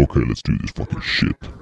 Okay, let's do this fucking shit.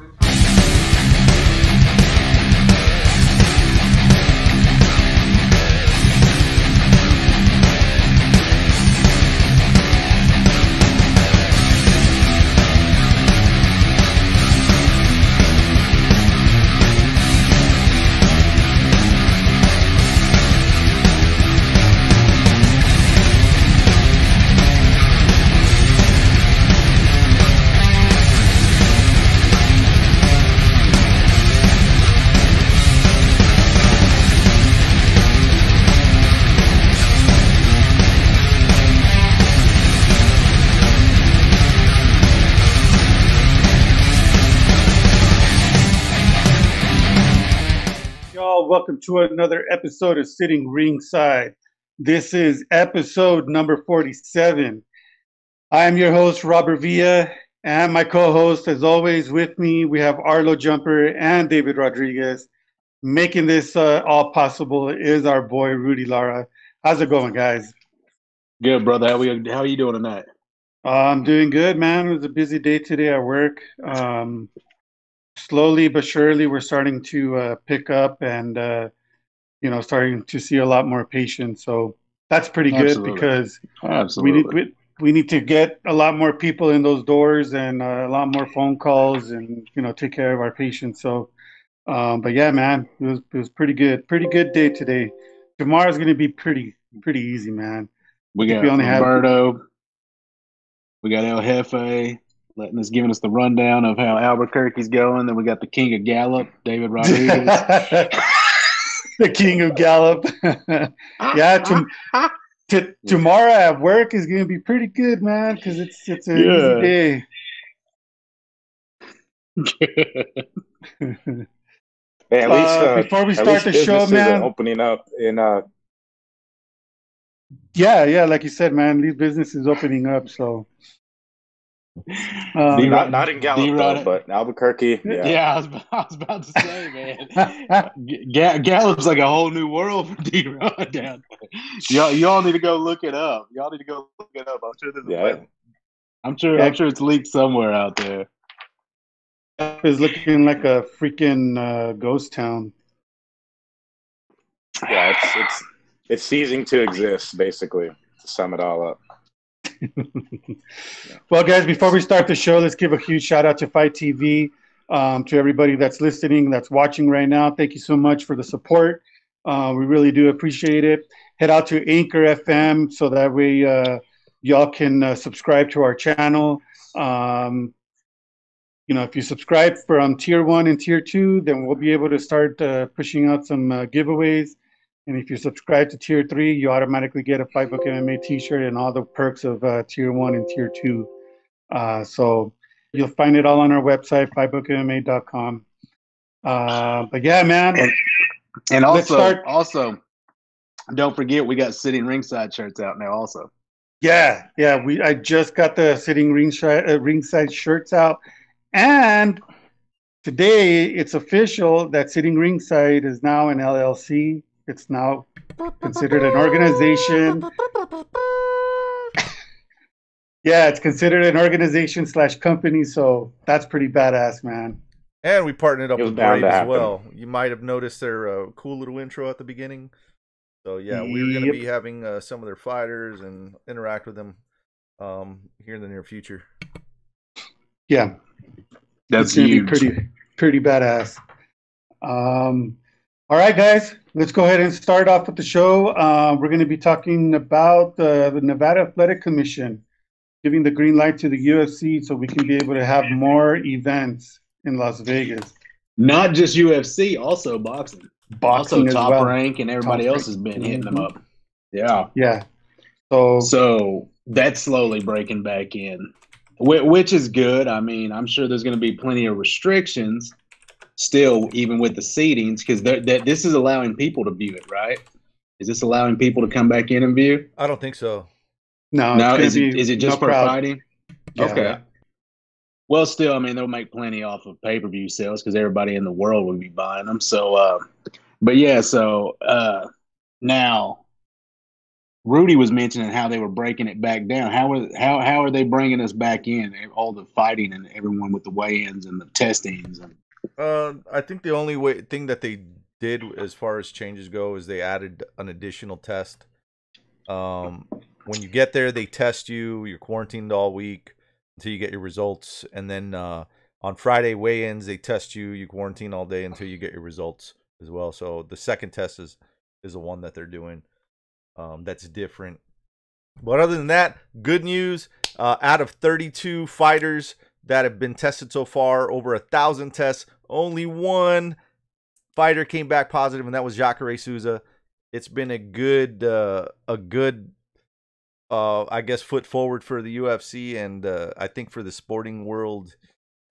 Welcome to another episode of Sitting Ringside. This is episode number 47. I am your host, Robert Villa, and my co host, as always, with me, we have Arlo Jumper and David Rodriguez. Making this uh, all possible is our boy, Rudy Lara. How's it going, guys? Good, brother. How we how are you doing tonight? Uh, I'm doing good, man. It was a busy day today at work. Um, slowly but surely, we're starting to uh, pick up and, uh, you know, starting to see a lot more patients. So that's pretty good Absolutely. because we need we, we need to get a lot more people in those doors and uh, a lot more phone calls and you know take care of our patients. So, um, but yeah, man, it was it was pretty good. Pretty good day today. Tomorrow's gonna be pretty pretty easy, man. we got we only have- We got El Jefe letting us giving us the rundown of how Albuquerque's going. Then we got the King of Gallup, David Rodriguez. the king of Gallup. yeah, to, to, tomorrow at work is gonna be pretty good, man, because it's it's a Yeah. easy day. Hey, at least Uh, uh, before we at start least the show, man. opening up in uh, Yeah, yeah, like you said, man, these businesses opening up. So, um, not not in Gallup though, but Albuquerque. yeah, Yeah, I, was, about- I was about to say, man. G- Gallup's like a whole new world for D Rod down there. Y'all, y'all need to go look it up. Y'all need to go look it up. I'm sure there's a Yeah. web- I'm sure. I'm sure it's leaked somewhere out there. is looking like a freaking uh, ghost town. yeah, it's it's it's ceasing to exist, basically. To sum it all up. Well, guys, before we start the show, let's give a huge shout out to Fight TV, um, to everybody that's listening, that's watching right now. Thank you so much for the support. Uh, we really do appreciate it. Head out to Anchor FM so that way uh, y'all can uh, subscribe to our channel. Um, you know, if you subscribe from tier one and tier two, then we'll be able to start uh, pushing out some uh, giveaways. And if you subscribe to tier three, you automatically get a Five Book MMA T-shirt and all the perks of uh, tier one and tier two. Uh, so you'll find it all on our website, fivebookmma.com. Uh, but yeah, man, And- And also, also, don't forget we got sitting ringside shirts out now. Also, yeah, yeah. We I just got the sitting ringside uh, ringside shirts out, and today it's official that sitting ringside is now an LLC. It's now considered an organization. Yeah, it's considered an organization slash company, so that's pretty badass, man. And we partnered up with bound Brave as happen. well. You might have noticed their uh, cool little intro at the beginning. So yeah, we're going to Yep. be having uh, some of their fighters and interact with them um, here in the near future. Yeah, that's it's gonna huge. be pretty pretty badass. Um, all right, guys, let's go ahead and start off with the show. Uh, we're going to be talking about uh, the Nevada Athletic Commission giving the green light to the UFC so we can be able to have more events in Las Vegas. Not just UFC, also boxing. Boxing also top well. rank, and everybody Top else has been hitting them up. Yeah. Yeah. So So that's slowly breaking back in, whi- which is good. I mean, I'm sure there's going to be plenty of restrictions still, even with the seatings, because that this is allowing people to view it, right? Is this allowing people to come back in and view? I don't think so. no, no, is gonna it, be is it just no for crowd. fighting? Yeah. Okay. Well, still, I mean, they'll make plenty off of pay per view sales because everybody in the world will be buying them. So, uh, but yeah, so uh, now Rudy was mentioning how they were breaking it back down. How are how how are they bringing us back in? All the fighting and everyone with the weigh-ins and the testings and Uh, I think the only way thing that they did as far as changes go is they added an additional test. Um, when you get there, they test you. You're quarantined all week until you get your results, and then uh, on Friday weigh-ins, they test you. You quarantine all day until you get your results as well. So the second test is is the one that they're doing. Um, that's different. But other than that, good news. Uh, out of 32 fighters that have been tested so far, over a thousand tests, only one fighter came back positive, and that was Jacare Souza. It's been a good, uh, a good, uh, I guess, foot forward for the UFC, and uh, I think for the sporting world,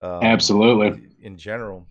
um, Absolutely. in general.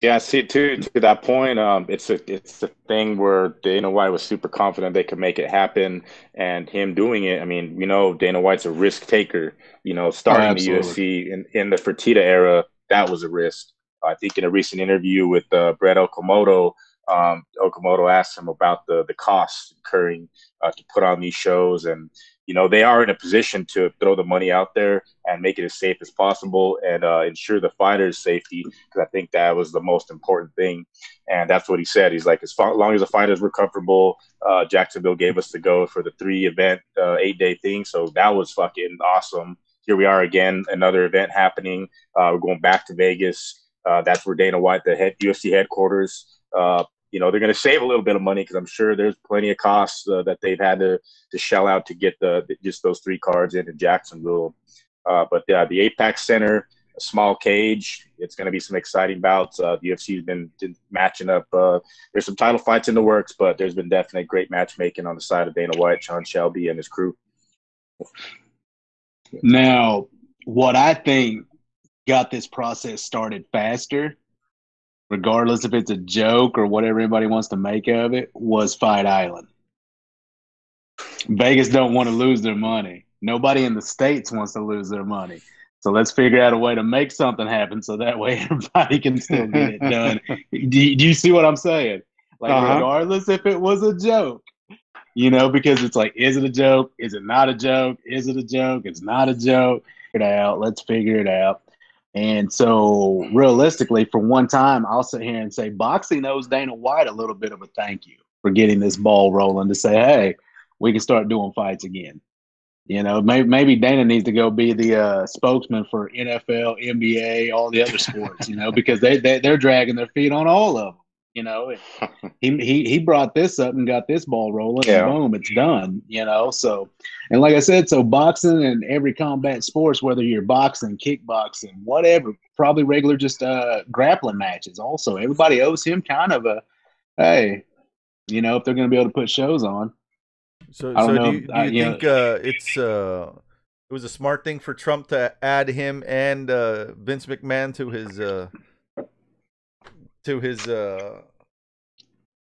Yeah, see, to to that point, um, it's a it's a thing where Dana White was super confident they could make it happen, and him doing it. I mean, you know, Dana White's a risk taker. You know, starting the. UFC in in the Fertitta era, that was a risk. I think in a recent interview with uh, Brett Okamoto, um, Okamoto asked him about the the costs incurring uh, to put on these shows, and you know they are in a position to throw the money out there and make it as safe as possible and uh, ensure the fighters' safety because I think that was the most important thing, and that's what he said. He's like, as far, long as the fighters were comfortable, uh, Jacksonville gave us the go for the three event uh, eight day thing, so that was fucking awesome. Here we are again, another event happening. Uh, we're going back to Vegas. Uh, that's where Dana White, the head UFC headquarters, uh, you know, they're going to save a little bit of money because I'm sure there's plenty of costs uh, that they've had to to shell out to get the just those three cards into Jacksonville. Uh, but yeah, the Apex Center, a small cage. It's going to be some exciting bouts. Uh, the UFC's been matching up. Uh, there's some title fights in the works, but there's been definitely great matchmaking on the side of Dana White, Sean Shelby, and his crew. Now, what I think got this process started faster, regardless if it's a joke or whatever everybody wants to make of it, was Fight Island. Vegas don't want to lose their money. Nobody in the states wants to lose their money. So let's figure out a way to make something happen so that way everybody can still get it done. do, do you see what I'm saying? Like, Uh-huh. regardless if it was a joke, you know, because it's like, is it a joke? Is it not a joke? Is it a joke? It's not a joke. Figure it out. Let's figure it out. And so, realistically, for one time, I'll sit here and say boxing owes Dana White a little bit of a thank you for getting this ball rolling to say, hey, we can start doing fights again. You know, maybe, maybe Dana needs to go be the uh, spokesman for NFL, NBA, all the other sports, you know, because they, they, they're dragging their feet on all of them. You know, he, he he brought this up and got this ball rolling, Yeah. and boom, it's done. You know, so and like I said, so boxing and every combat sports, whether you're boxing, kickboxing, whatever, probably regular just uh, grappling matches. Also, everybody owes him kind of a hey, you know, if they're going to be able to put shows on. So, I don't so know, do you, do you yeah. think uh, it's uh, it was a smart thing for Trump to add him and uh, Vince McMahon to his uh, to his uh,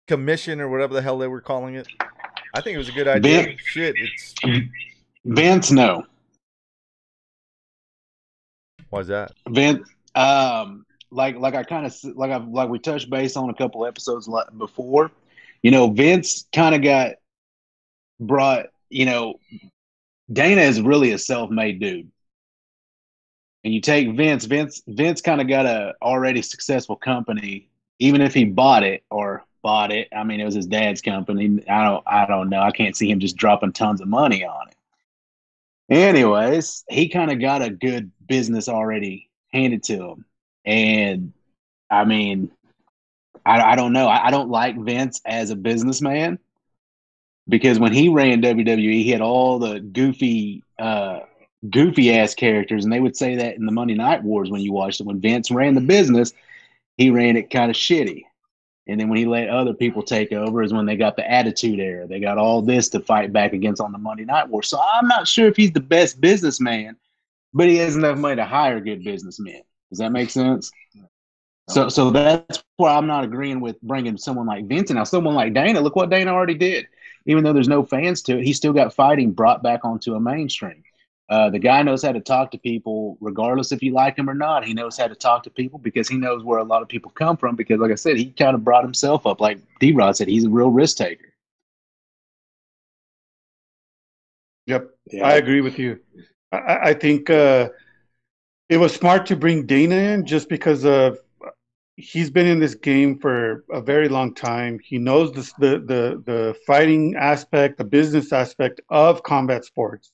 commission or whatever the hell they were calling it? I think it was a good idea. Vin- Shit, it's Vince, no, why's that? Vince. Um, like like I kind of like I like we touched base on a couple episodes before. You know, Vince kind of got brought. You know, Dana is really a self-made dude. And you take Vince, Vince, Vince kind of got a already successful company, even if he bought it or bought it. I mean, it was his dad's company. I don't, I don't know. I can't see him just dropping tons of money on it. Anyways, he kind of got a good business already handed to him, and I mean, I, I don't know. I, I don't like Vince as a businessman because when he ran WWE, he had all the goofy, uh, goofy ass characters, and they would say that in the Monday Night Wars when you watched it. When Vince ran the business, he ran it kind of shitty. And then when he let other people take over is when they got the attitude era. They got all this to fight back against on the Monday Night War. So I'm not sure if he's the best businessman, but he has enough money to hire good businessmen. Does that make sense? So, so that's why I'm not agreeing with bringing someone like Vince. Now, someone like Dana, look what Dana already did. Even though there's no fans to it, he still got fighting brought back onto a mainstream. Uh, the guy knows how to talk to people, regardless if you like him or not. He knows how to talk to people because he knows where a lot of people come from. Because, like I said, he kind of brought himself up. Like D Rod said, he's a real risk taker. Yep, Yeah. I agree with you. I- I, I think uh, it was smart to bring Dana in just because of he's been in this game for a very long time. He knows this, the the the fighting aspect, the business aspect of combat sports.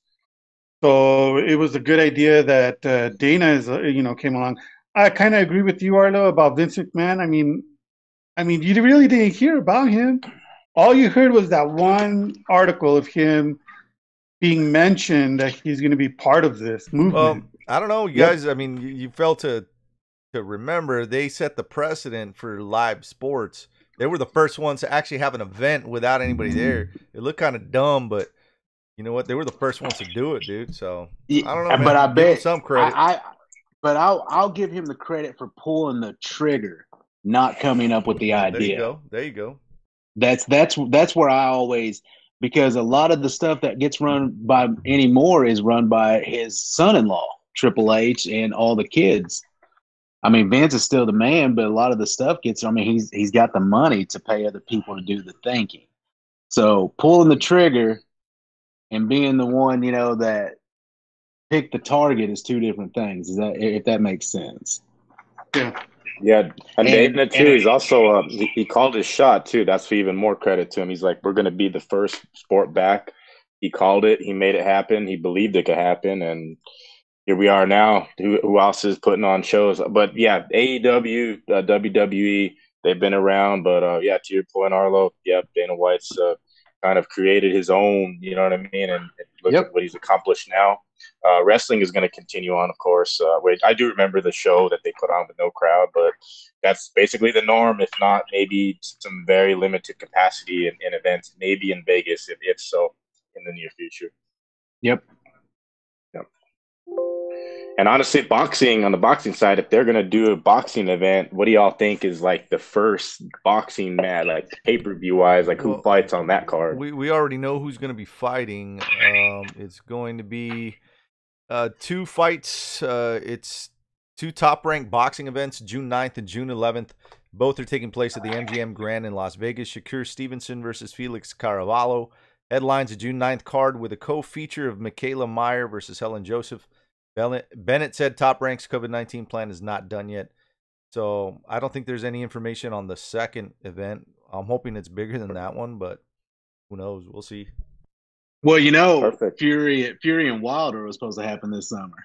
So it was a good idea that uh, Dana is uh, you know came along. I kind of agree with you, Arlo, about Vince McMahon. I mean, I mean, you really didn't hear about him. All you heard was that one article of him being mentioned that he's going to be part of this movement. Well, I don't know, you Yep. guys. I mean, you, you fail to to remember they set the precedent for live sports. They were the first ones to actually have an event without anybody there. It looked kind of dumb, but you know what? They were the first ones to do it, dude. So I don't know, uh, man. But I Give bet some credit. I, I but I'll I'll give him the credit for pulling the trigger, not coming up with the idea. there you go. There you go. That's that's that's where I always because a lot of the stuff that gets run by anymore is run by his son-in-law, Triple H, and all the kids. I mean, Vince is still the man, but a lot of the stuff gets. I mean, he's he's got the money to pay other people to do the thinking. So pulling the trigger and being the one, you know, that picked the target is two different things. Is that if that makes sense? Yeah, and, And- Dana too. and- he's also uh, he, he called his shot too. That's for even more credit to him. He's like, we're going to be the first sport back. He called it. He made it happen. He believed it could happen, and here we are now. Who, who else is putting on shows? But yeah, AEW, uh, WWE, they've been around. But uh, yeah, to your point, Arlo, yep, Dana White's uh, kind of created his own. You know what I mean? And, and look Yep. at what he's accomplished now. Uh, wrestling is going to continue on, of course. Uh, I do remember the show that they put on with no crowd, but that's basically the norm. If not, maybe some very limited capacity in, in events, maybe in Vegas, if, if so, in the near future. Yep. And honestly, boxing on the boxing side, if they're gonna do a boxing event, what do y'all think is like the first boxing match, like pay per view wise, like who Well, fights on that card? We we already know who's going to be fighting. Um, it's going to be uh, two fights. Uh, it's two top ranked boxing events, June 9th and June 11th. Both are taking place at the MGM Grand in Las Vegas. Shakur Stevenson versus Felix Caraballo. Headlines a June 9th card with a co feature of Mikaela Mayer versus Helen Joseph. Bennett, Bennett said Top Rank's COVID 19 plan is not done yet. So I don't think there's any information on the second event. I'm hoping it's bigger than that one, but who knows? We'll see. Well, you know, Perfect. Fury, Fury and Wilder was supposed to happen this summer.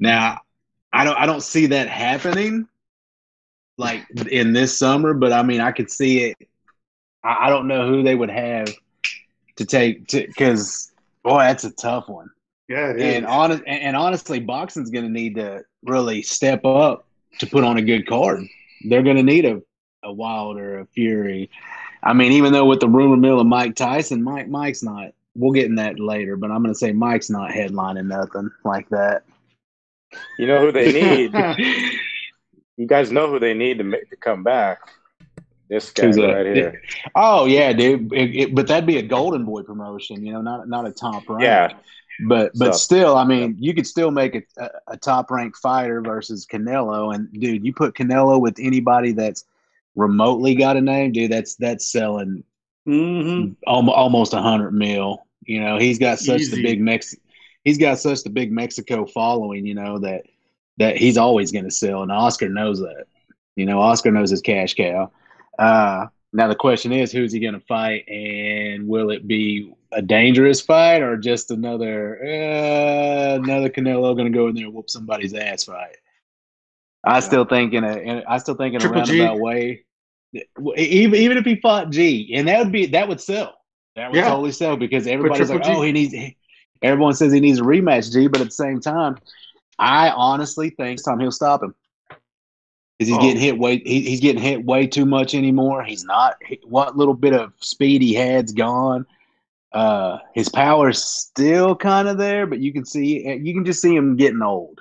Now, I don't, I don't see that happening, like in this summer. But I mean, I could see it. I, I don't know who they would have to take to because boy, that's a tough one. yeah, it And honest, and, and honestly, boxing's going to need to really step up to put on a good card. They're going to need a, a Wilder, a Fury. I mean, even though with the rumor mill of Mike Tyson, Mike Mike's not. We'll get in that later, but I'm going to say Mike's not headlining nothing like that. You know who they need? you guys know who they need to make to come back. This guy Who's that? right here. oh yeah, dude. It, it, but that'd be a Golden Boy promotion, you know, not not a top rank. Yeah, But but So- still, I mean, you could still make a, a, a top ranked fighter versus Canelo, and dude, you put Canelo with anybody that's remotely got a name, dude. That's that's selling Mhm. almost almost a hundred mil. You know, he's got such Easy. the big Mex. He's got such the big Mexico following. You know that that he's always going to sell, and Oscar knows that. You know, Oscar knows his cash cow. Uh, now the question is, who's he going to fight, and will it be a dangerous fight or just another uh, another Canelo going to go in there and whoop somebody's ass fight? I still think in a, in a I still think in a Triple G. roundabout way. Even even if he fought G, and that would be that would sell. That would Yeah. totally sell because everybody's like, G. oh, he needs. Everyone says he needs a rematch, G, but at the same time, I honestly think time he'll stop him because he's Oh. getting hit way. He, he's getting hit way too much anymore. He's not. what little bit of speed he had's gone. Uh, his power's still kind of there, but you can see you can just see him getting old.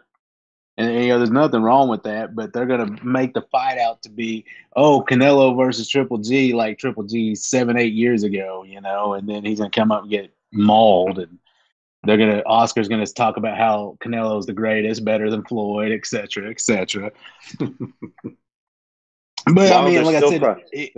And you know, there's nothing wrong with that, but they're gonna make the fight out to be oh Canelo versus Triple G like Triple G seven eight years ago, you know, and then he's gonna come up and get mauled, and they're gonna Oscar's gonna talk about how Canelo's the greatest, better than Floyd, et cetera, et cetera. but I mean, like I said, it,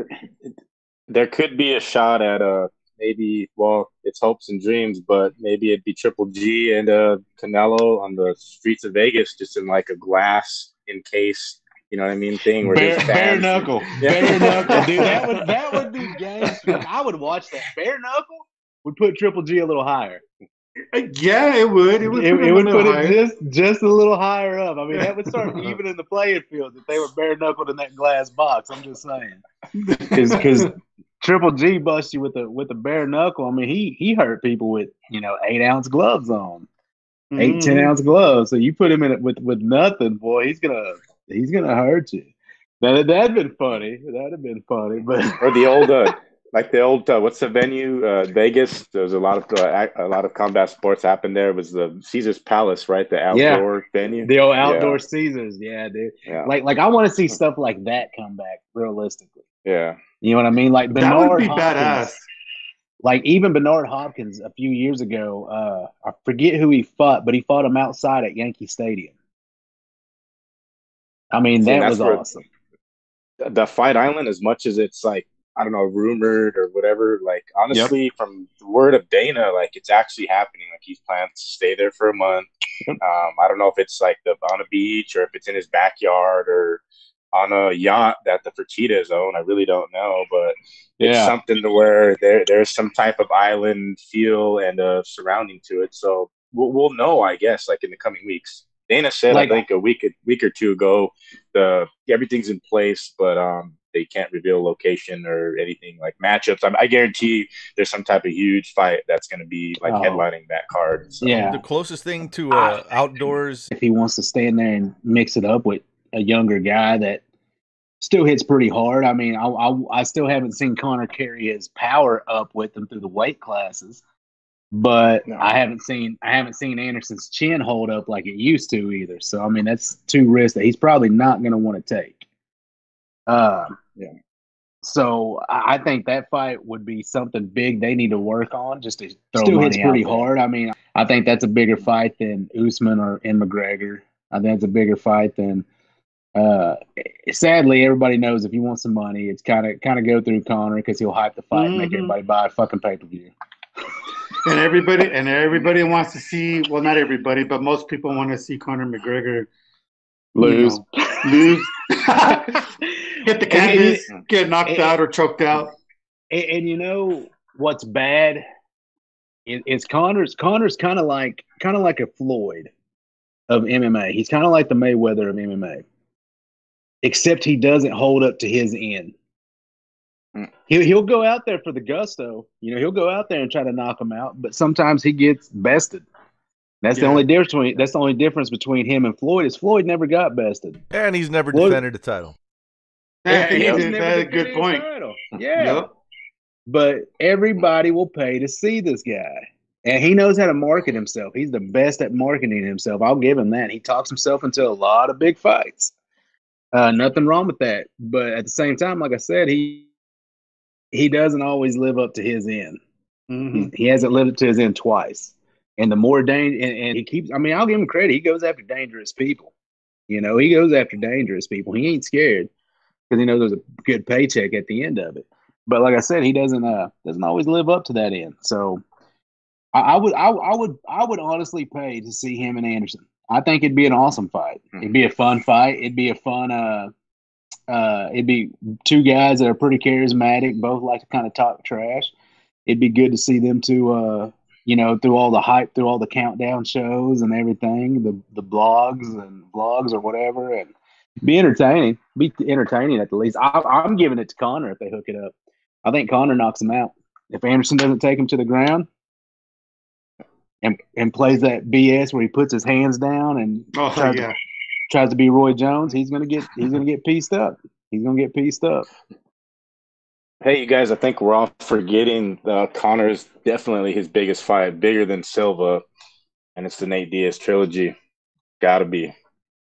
there could be a shot at uh maybe well, it's hopes and dreams, but maybe it'd be Triple G and uh, Canelo on the streets of Vegas, just in like a glass encased, you know what I mean, thing where Bare, bare knuckle, Yeah. bare knuckle, dude. That would that would be games. I would watch that. Bare knuckle would put Triple G a little higher. Uh, Yeah, it would. It would. It, put it would put little it just just a little higher up. I mean, that would start even in the playing field if they were bare knuckled in that glass box. I'm just saying, because Triple G busts you with a with a bare knuckle. I mean, he he hurt people with you know eight ounce gloves on, eight ten Mhm. ounce gloves. So you put him in it with with nothing, boy, he's gonna he's gonna hurt you. That that'd been funny. That'd have been funny, but or the old uh, like the old uh, what's the venue uh, Vegas there was a lot of uh, a lot of combat sports happened there it was the Caesar's Palace right the Yeah. outdoor venue the old outdoor Caesars, yeah, dude. yeah Like like I want to see stuff like that come back realistically. yeah You know what I mean? Like That Bernard would be Hopkins, badass. Like even Bernard Hopkins a few years ago, uh, I forget who he fought, but he fought him outside at Yankee Stadium. I mean, See, that that's was awesome. the Fight Island as much as it's like I don't know rumored or whatever like honestly from the word of Dana like it's actually happening like he's planning to stay there for a month um, I don't know if it's like the on a beach or if it's in his backyard or on a yacht that the Fertittas own I really don't know but it's Yeah. something to where there there's some type of island feel and uh, surrounding to it. So we'll, we'll know, I guess, like in the coming weeks. Dana said, Like- I think a week a week or two ago, the everything's in place, but um, they can't reveal location or anything like matchups. I, I guarantee there's some type of huge fight that's going to be like Oh. headlining that card. So. Yeah. The closest thing to uh, outdoors, If he wants to stand there and mix it up with a younger guy that still hits pretty hard. I mean, I, I, I still haven't seen Conor carry his power up with him through the weight classes, but No. I haven't seen I haven't seen Anderson's chin hold up like it used to either. So I mean, that's two risks that he's probably not going to want to take. Uh, Yeah. So I I think that fight would be something big they need to work on. Just to Throw still hits money out pretty there. hard. I mean, I think that's a bigger fight than Usman or and McGregor. I think it's a bigger fight than. Uh, sadly, everybody knows if you want some money, it's kind of kind of go through Conor because he'll hype the fight and make Mhm. everybody buy a fucking pay per view. And everybody and everybody wants to see. Well, not everybody, but most people want to see Conor McGregor Lose. you know, lose, hit the canvas, get knocked and- out or choked out. And, and you know what's bad? It, it's Conor's. Conor's kind of like kind of like a Floyd of MMA. He's kind of like the Mayweather of MMA, except he doesn't hold up to his end. Mm. He'll he'll go out there for the gusto. You know, he'll go out there and try to knock him out, but sometimes he gets bested. That's the only difference between that's the only difference between him and Floyd is Floyd never got bested. and he's never Well- defended a title. Yeah, that's a good point. title. Yeah. Yep. But everybody will pay to see this guy. And he knows how to market himself. He's the best at marketing himself. I'll give him that. He talks himself into a lot of big fights. Uh, nothing wrong with that. But at the same time, like I said, he he doesn't always live up to his end. Mhm. He hasn't lived up to his end twice. And the more danger, and, and he keeps, I mean, I'll give him credit. He goes after dangerous people. You know, he goes after dangerous people. He ain't scared because he knows there's a good paycheck at the end of it. But like I said, he doesn't uh doesn't always live up to that end. So I, I would I, I would I would honestly pay to see him and Anderson. I think it'd be an awesome fight. It'd be a fun fight. It'd be a fun uh uh it'd be two guys that are pretty charismatic, both like to kind of talk trash. It'd be good to see them two uh you know, through all the hype, through all the countdown shows and everything, the the blogs and vlogs or whatever, and be entertaining. Be entertaining at the least. I, I'm giving it to Conor if they hook it up. I think Conor knocks him out. If Anderson doesn't take him to the ground and and plays that BS where he puts his hands down and Oh tries, yeah. to, tries to be Roy Jones, he's gonna get he's gonna get pieced up. He's gonna get pieced up. Hey, you guys, I think we're all forgetting uh, Conor's definitely his biggest fight, bigger than Silva, and it's the Nate Diaz trilogy. Gotta be.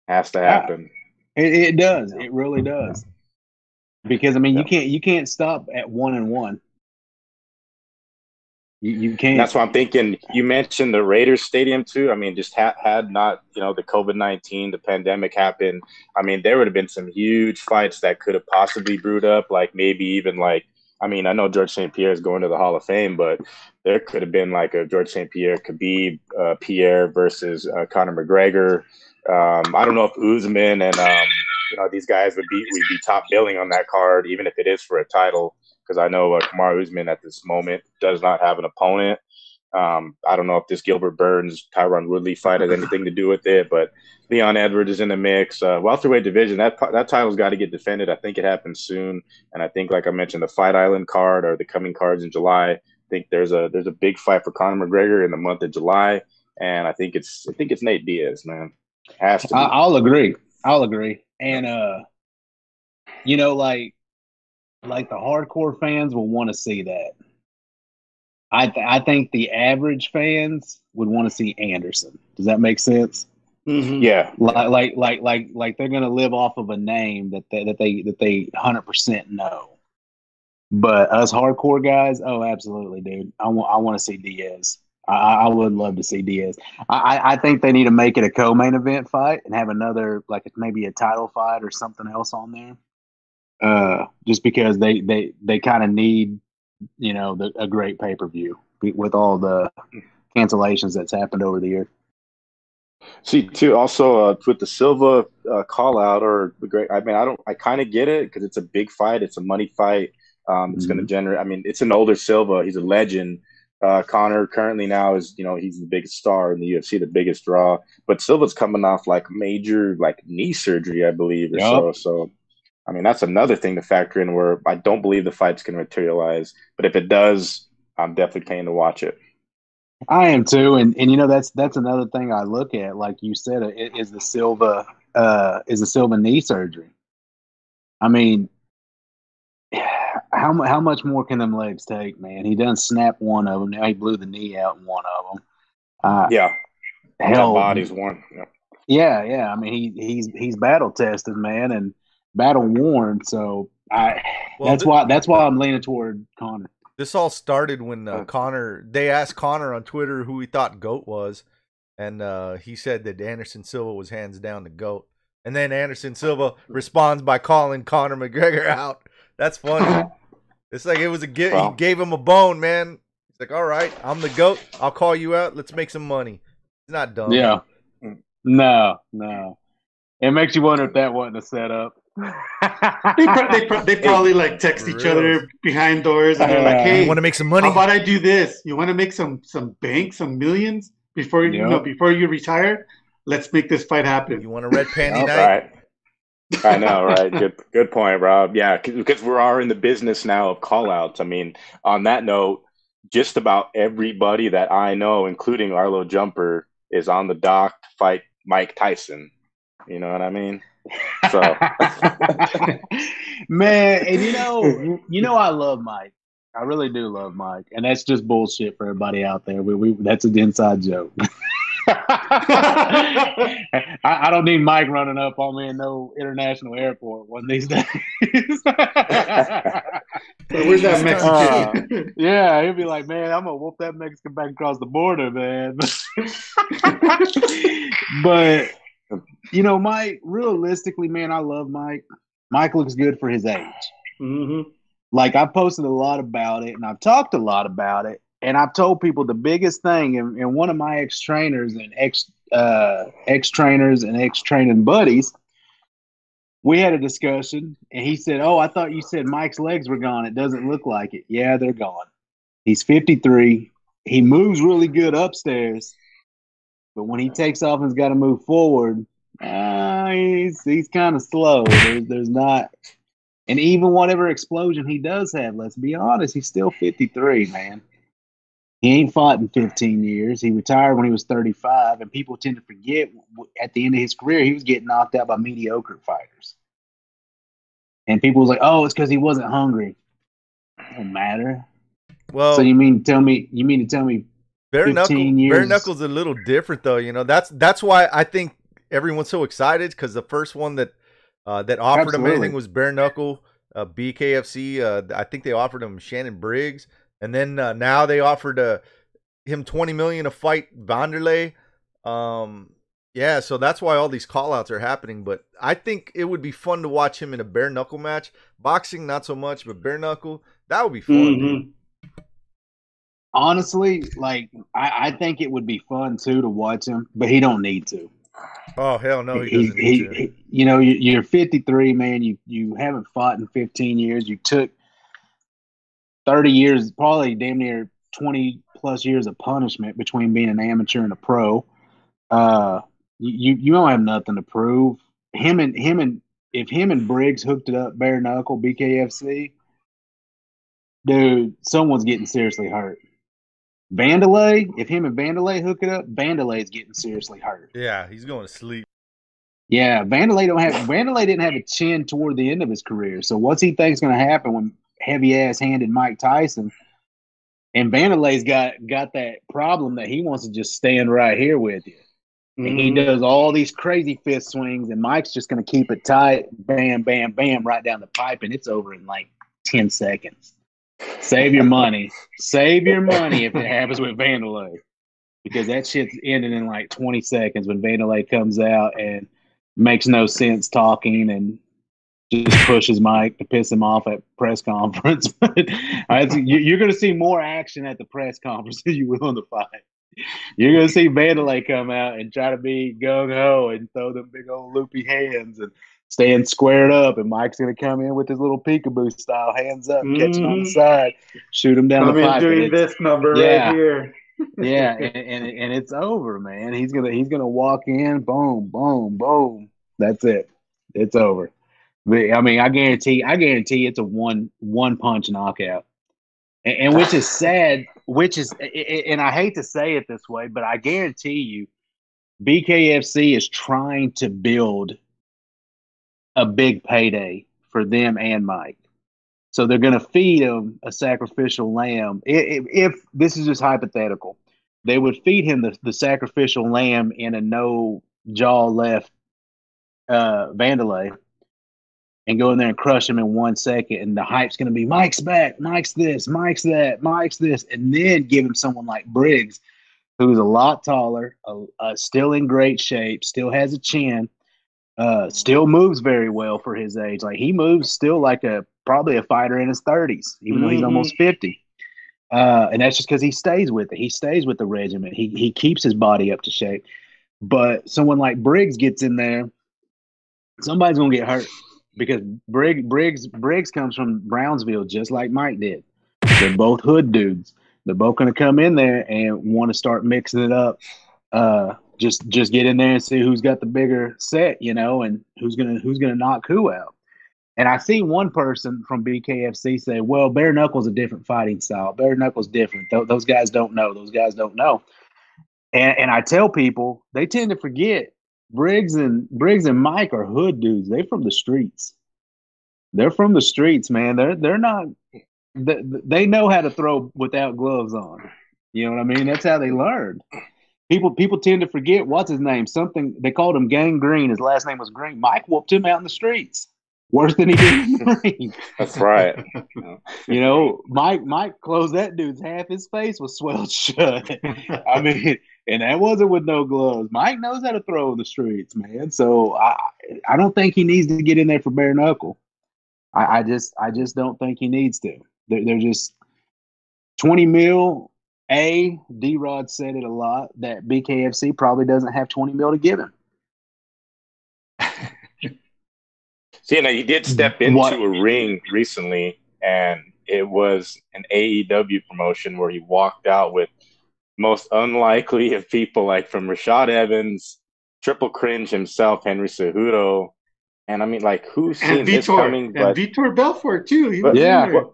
Has to happen. It, it does. It really does. Because I mean, you can't you can't stop at one and one. You, you can't. that's why I'm thinking. You mentioned the Raiders Stadium too. I mean, just ha- had not you know the COVID nineteen, the pandemic happened. I mean, there would have been some huge fights that could have possibly brewed up. Like maybe even like I mean, I know George St. Pierre is going to the Hall of Fame, but there could have been like a George St. Pierre, Khabib, uh, Pierre versus uh, Conor McGregor. Um, I don't know if Usman and um, you know these guys would be would be top billing on that card, even if it is for a title. Because I know uh, Kamaru Usman at this moment does not have an opponent. Um, I don't know if this Gilbert Burns Tyron Woodley fight has anything to do with it, but Leon Edwards is in the mix. Uh, welterweight division that that title's got to get defended. I think it happens soon, and I think, like I mentioned, the Fight Island card or the coming cards in July. I think there's a there's a big fight for Conor McGregor in the month of July, and I think it's I think it's Nate Diaz, man. Has to. Be. I, I'll agree. I'll agree. And uh, you know, like like the hardcore fans will want to see that. I th- I think the average fans would want to see Anderson. Does that make sense? Mhm. yeah, Like like like like like they're gonna live off of a name that they that they that they hundred percent know. But us hardcore guys, oh, absolutely, dude. I want I want to see Diaz. I, I would love to see Diaz. I, I- think they need to make it a co-main event fight and have another like maybe a title fight or something else on there. Uh, just because they they they kind of need you know the, a great pay per view with all the cancellations that's happened over the year. See, too, also uh, with the Silva uh, call out or the great, I mean, I don't, I kind of get it because it's a big fight, it's a money fight. Um, it's going to generate. I mean, it's an older Silva. He's a legend. Uh, Conor currently now is, you know, he's the biggest star in the UFC, the biggest draw. But Silva's coming off like major like knee surgery, I believe, or so. So, I mean, that's another thing to factor in. Where I don't believe the fight's going to materialize, but if it does, I'm definitely paying to watch it. I am too, and and you know that's that's another thing I look at. Like you said, is the Silva uh, is the Silva knee surgery. I mean, how how much more can them legs take, man? He done snapped one of them. Now he blew the knee out in one of them. Uh, Yeah, hell, that body's one. Yeah. yeah, yeah. I mean, he he's he's battle tested, man, and battle worn. So I Well, that's thi- why that's why I'm leaning toward Conor. This all started when uh, Uh. Conor. They asked Conor on Twitter who he thought Goat was, and uh, he said that Anderson Silva was hands down the Goat. And then Anderson Silva responds by calling Conor McGregor out. That's funny. it's like it was a gi- Wow. he gave him a bone, man. He's like, "All right, I'm the Goat. I'll call you out. Let's make some money." He's not dumb. Yeah. No, no. It makes you wonder if that wasn't a setup. They, pro- they, pro- they probably like text each other behind doors and they're like, Uh, "Hey, You want to make some money? how about I do this? You want to make some some bank, some millions before you Yeah. know before you retire? Let's make this fight happen." You want a red panty night? Right. I know, right? Good, good point, Rob. Yeah, because we are in the business now of call outs. I mean, on that note, just about everybody that I know, including Arlo Jumper, is on the dock to fight Mike Tyson. You know what I mean? So, Man, and you know, you know, I love Mike. I really do love Mike, and that's just bullshit for everybody out there. We, we that's an inside joke. I, I don't need Mike running up on me in no international airport one of these days. Where's that Mexican? yeah, he'll be like, "Man, I'm gonna whoop that Mexican back across the border, man." but you know, Mike, realistically, man, I love Mike. Mike looks good for his age. hmm Like I've posted a lot about it and I've talked a lot about it. And I've told people the biggest thing, and, and one of my ex trainers and ex uh, ex trainers and ex training buddies, we had a discussion, and he said, "Oh, I thought you said Mike's legs were gone. It doesn't look like it. Yeah, they're gone. He's 53. He moves really good upstairs, but when he takes off and's got to move forward, uh, he's he's kind of slow. There's, there's not and even whatever explosion he does have, let's be honest, he's still 53, man. He ain't fought in 15 years. He retired when he was 35, and people tend to forget at the end of his career, he was getting knocked out by mediocre fighters. And people was like, oh, it's because he wasn't hungry. Don't matter. Well, so you mean to tell me? You mean to tell me? Bare 15 knuckle, bare knuckles a little different though. You know, that's that's why I think everyone's so excited because the first one that uh, that offered him Absolutely. anything was bare knuckle. Uh, BKFC. Uh, I think they offered him Shannon Briggs, and then uh, now they offered uh, him twenty million to fight Vanderlei. Um, yeah, so that's why all these callouts are happening. But I think it would be fun to watch him in a bare knuckle match. Boxing, not so much, but bare knuckle, That would be fun. Mhm. dude. Honestly, like I, I think it would be fun too to watch him, but he don't need to. Oh hell no, he He- doesn't he- need to. he- you know, you- you're 53, man. You you haven't fought in 15 years. You took 30 years, probably damn near 20 plus years of punishment between being an amateur and a pro. Uh, you you don't have nothing to prove. Him and him and if him and Briggs hooked it up bare knuckle BKFC, dude, someone's getting seriously hurt. Vanderlei, if him and Vanderlei hook it up, Vanderlei's getting seriously hurt. Yeah, he's going to sleep. Yeah, Vanderlei don't have Vanderlei didn't have a chin toward the end of his career. So what's he think's going to happen when heavy ass handed Mike Tyson? And Vanderlei's got got that problem that he wants to just stand right here with you. And he Mhm. does all these crazy fist swings, and Mike's just going to keep it tight, bam, bam, bam, right down the pipe, and it's over in like ten seconds. Save your money. Save your money if it happens with Vanderlei, because that shit's ending in like twenty seconds when Vanderlei comes out and makes no sense talking and just pushes Mike to piss him off at press conference. but I, you're going to see more action at the press conference than you will in the fight. You're gonna see Vanderlei come out and try to be gung ho and throw them big old loopy hands and stand squared up, and Mike's gonna come in with his little peekaboo style, hands up, catch him on the Mhm. side, shoot him down I'm the pipe. doing this number Yeah. right here. yeah, and, and and it's over, man. He's gonna he's gonna walk in, boom, boom, boom. That's it. It's over. I mean, I guarantee, I guarantee it's a one one punch knockout, and, and which is sad. Which is, and I hate to say it this way, but I guarantee you, BKFC is trying to build a big payday for them and Mike. So they're going to feed him a sacrificial lamb. I- i- If, this is just hypothetical, they would feed him the, the sacrificial lamb in a no jaw left uh, Vanderlei and go in there and crush him in one second. And the hype's going to be Mike's back, Mike's this, Mike's that, Mike's this. And then give him someone like Briggs, who's a lot taller, uh, uh, still in great shape, still has a chin, uh, still moves very well for his age. Like he moves still like a probably a fighter in his 30s, even though he's Mhm. almost 50. Uh, and that's just because he stays with it. He stays with the regiment. He he keeps his body up to shape. But someone like Briggs gets in there, somebody's gonna get hurt because Briggs Briggs Briggs comes from Brownsville just like Mike did. They're both hood dudes. They're both gonna come in there and want to start mixing it up. Uh, just just get in there and see who's got the bigger set, you know, and who's gonna who's gonna knock who out. And I see one person from BKFC say, "Well, bare knuckles a different fighting style. Bare knuckles different. Th- those guys don't know. Those guys don't know." And and I tell people they tend to forget Briggs and Briggs and Mike are hood dudes. They from the streets. They're from the streets, man. They're they're not. They, they know how to throw without gloves on. You know what I mean? That's how they learned. People people tend to forget what's his name. Something they called him Gang Green. His last name was Green. Mike whooped him out in the streets. Worse than he did in the ring. That's right. You know, Mike Mike closed that dude's half his face was swelled shut. I mean, and that wasn't with no gloves. Mike knows how to throw in the streets, man. So I I don't think he needs to get in there for bare knuckle. I, I just I just don't think he needs to. They're, they're just twenty mil. A D Rod said it a lot that BKFC probably doesn't have twenty mil to give him. See, now he did step into What- a ring recently, and it was an AEW promotion where he walked out with most unlikely of people, like from Rashad Evans, Triple Cringe himself, Henry Cejudo, and I mean, like, who's seen and this Vitor coming? and Vitor Belfort too. He But yeah, there.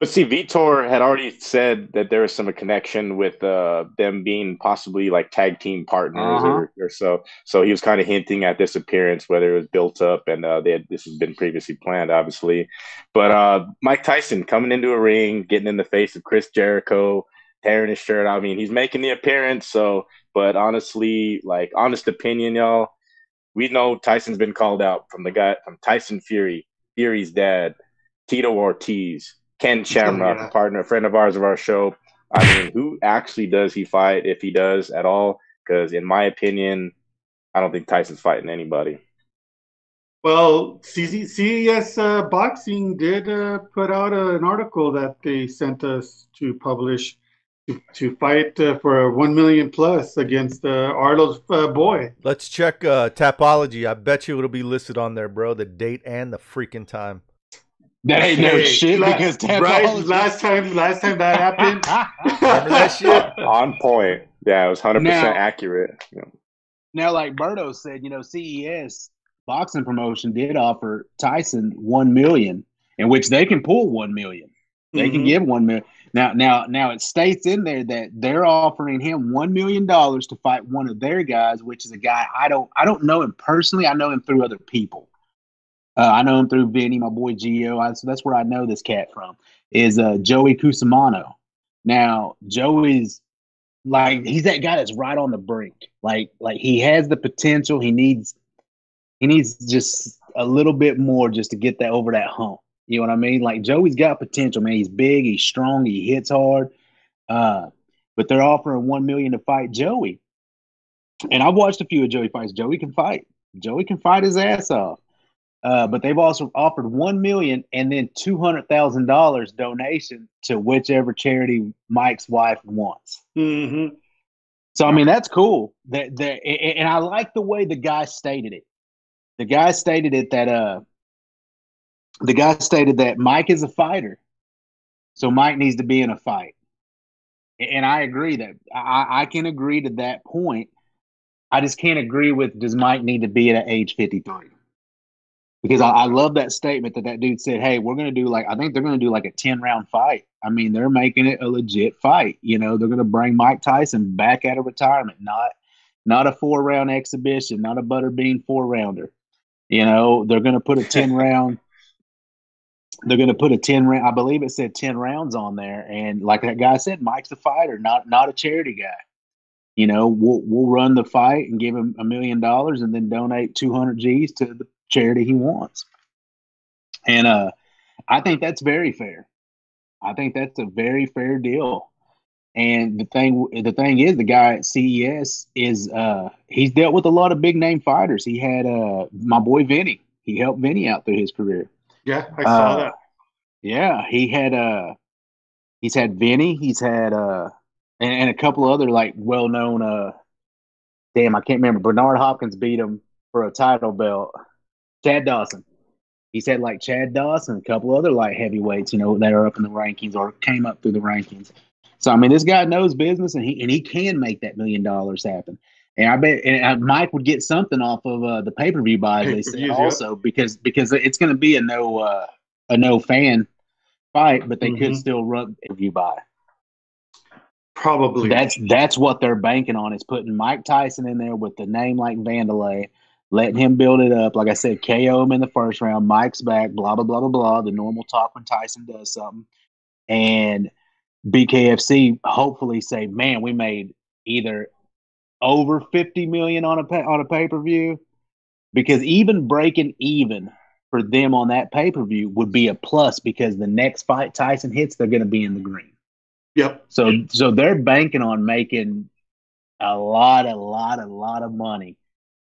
But see, Vitor had already said that there was some connection with uh, them being possibly like tag team partners Uh-huh. or, or so. So he was kind of hinting at this appearance, whether it was built up and uh, they had, this has been previously planned, obviously. But uh, Mike Tyson coming into a ring, getting in the face of Chris Jericho, tearing his shirt. I mean, he's making the appearance. So, but honestly, like honest opinion, y'all, we know Tyson's been called out from the guy from Tyson Fury, Fury's dad, Tito Ortiz. Ken Shamrock, Yeah. partner, friend of ours of our show. I mean, who actually does he fight if he does at all? Because in my opinion, I don't think Tyson's fighting anybody. Well, CES uh, Boxing did uh, put out a, an article that they sent us to publish to, to fight uh, for a one million plus against uh, Arlo's uh, boy. Let's check uh, Tapology. I bet you it'll be listed on there, bro. The date and the freaking time. That ain't no Hey, shit la- because right Tapology- last time last time that happened. Remember that shit? On point. Yeah, it was 100% accurate. Yeah. Now, like Berto said, you know, CES boxing promotion did offer Tyson one million, in which they can pull one million. They can Mhm. give one million. Now, now, now it states in there that they're offering him one million dollars to fight one of their guys, which is a guy I don't, I don't know him personally. I know him through other people. Uh, I know him through Vinny, my boy Gio. I, so that's where I know this cat from. Is uh, Joey Cusimano. Now, Joey's like he's that guy that's right on the brink. Like, like he has the potential. He needs, he needs just a little bit more just to get that over that hump. You know what I mean? Like Joey's got potential, man. He's big, he's strong, he hits hard. Uh, but they're offering one million to fight Joey. And I've watched a few of Joey fights. Joey can fight. Joey can fight his ass off. Uh, but they've also offered one million and then two hundred thousand dollars donation to whichever charity Mike's wife wants. Mhm. So I mean that's cool. That that and I like the way the guy stated it. The guy stated it that uh the guy stated that Mike is a fighter. So Mike needs to be in a fight. And I agree that I, I can agree to that point. I just can't agree with does Mike need to be at age 53? Because I, I love that statement that that dude said, Hey, we're going to do like, I think they're going to do like a 10 round fight. I mean, they're making it a legit fight. You know, they're going to bring Mike Tyson back out of retirement, not, not a four round exhibition, not a butterbean four rounder. You know, they're going to put a 10 round, they're going to put a 10 round, I believe it said 10 rounds on there. And like that guy said, Mike's a fighter, not, not a charity guy. You know, we'll, we'll run the fight and give him a million dollars and then donate 200 G's to the charity he wants. And, uh, I think that's very fair. I think that's a very fair deal. And the thing, the thing is, the guy at CES is uh, he's dealt with a lot of big name fighters. He had uh, my boy Vinny. He helped Vinny out through his career. Yeah, I saw Uh, that. Yeah, he had uh, he's had Vinny. He's had uh, and, and a couple other like well known uh, damn, I can't remember. Bernard Hopkins beat him for a title belt. Chad Dawson. He's had like Chad Dawson, a couple other light heavyweights, you know, that are up in the rankings or came up through the rankings. So I mean, this guy knows business, and he and he can make that million dollars happen. And I bet and uh, Mike would get something off of uh, the pay per view buys. They said yep. also because because it's going to be a no uh, a no fan fight, but they could Mhm. still run per view buy. Probably. That's that's what they're banking on is putting Mike Tyson in there with the name like Vanderlei, letting him build it up. Like I said, KO him in the first round. Mike's back. Blah blah blah blah blah. The normal talk when Tyson does something, and BKFC hopefully say, man, we made either over fifty million on a pay, on a pay per view, because even breaking even for them on that pay per view would be a plus because the next fight Tyson hits, they're going to be in the green. yep. So so they're banking on making a lot, a lot, a lot of money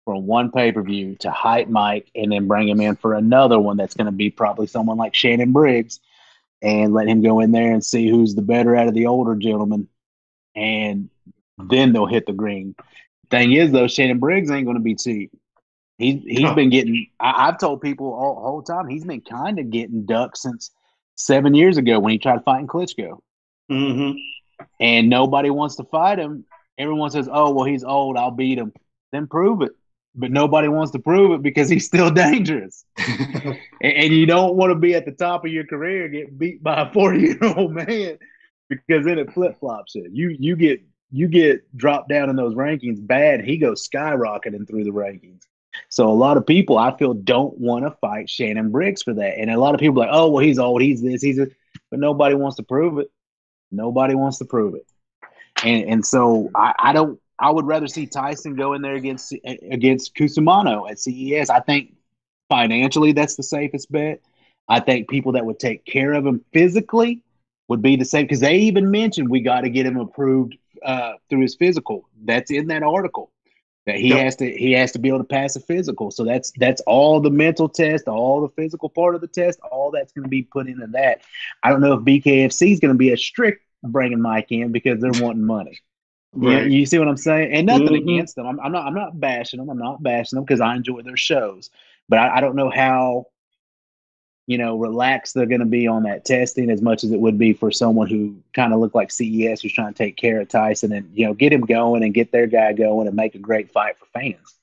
from one pay per view to hype Mike and then bring him in for another one that's going to be probably someone like Shannon Briggs and let him go in there and see who's the better out of the older gentlemen. And then they'll hit the green. Thing is, though, Shannon Briggs ain't going to be cheap. He's he's No. been getting. I, I've told people all whole time he's been kind of getting ducked since seven years ago when he tried fighting Klitschko hmm and nobody wants to fight him. Everyone says, "Oh, well, he's old. I'll beat him." Then prove it. But nobody wants to prove it because he's still dangerous. and, and you don't want to be at the top of your career get beat by a forty-year-old man because then it flip flops it. You you get you get dropped down in those rankings bad. He goes skyrocketing through the rankings. So a lot of people I feel don't want to fight Shannon Briggs for that. And a lot of people like, oh well, he's old. He's this. He's this. But nobody wants to prove it. Nobody wants to prove it. And and so I, I don't I would rather see Tyson go in there against against Cusimano at CES. I think financially that's the safest bet. I think people that would take care of him physically would be the same because they even mentioned we got to get him approved uh, through his physical. That's in that article. That he Yep. has to he has to be able to pass a physical. So that's that's all the mental test, all the physical part of the test, all that's going to be put into that. I don't know if BKFC is going to be as strict bringing Mike in because they're wanting money. You- Right. You, see what I'm saying? And nothing Mhm. against them. I'm, I'm not. I'm not bashing them. I'm not bashing them because I enjoy their shows. But I, I don't know how, you know, relaxed they're going to be on that testing as much as it would be for someone who kind of looked like CES who's trying to take care of Tyson and you know get him going and get their guy going and make a great fight for fans.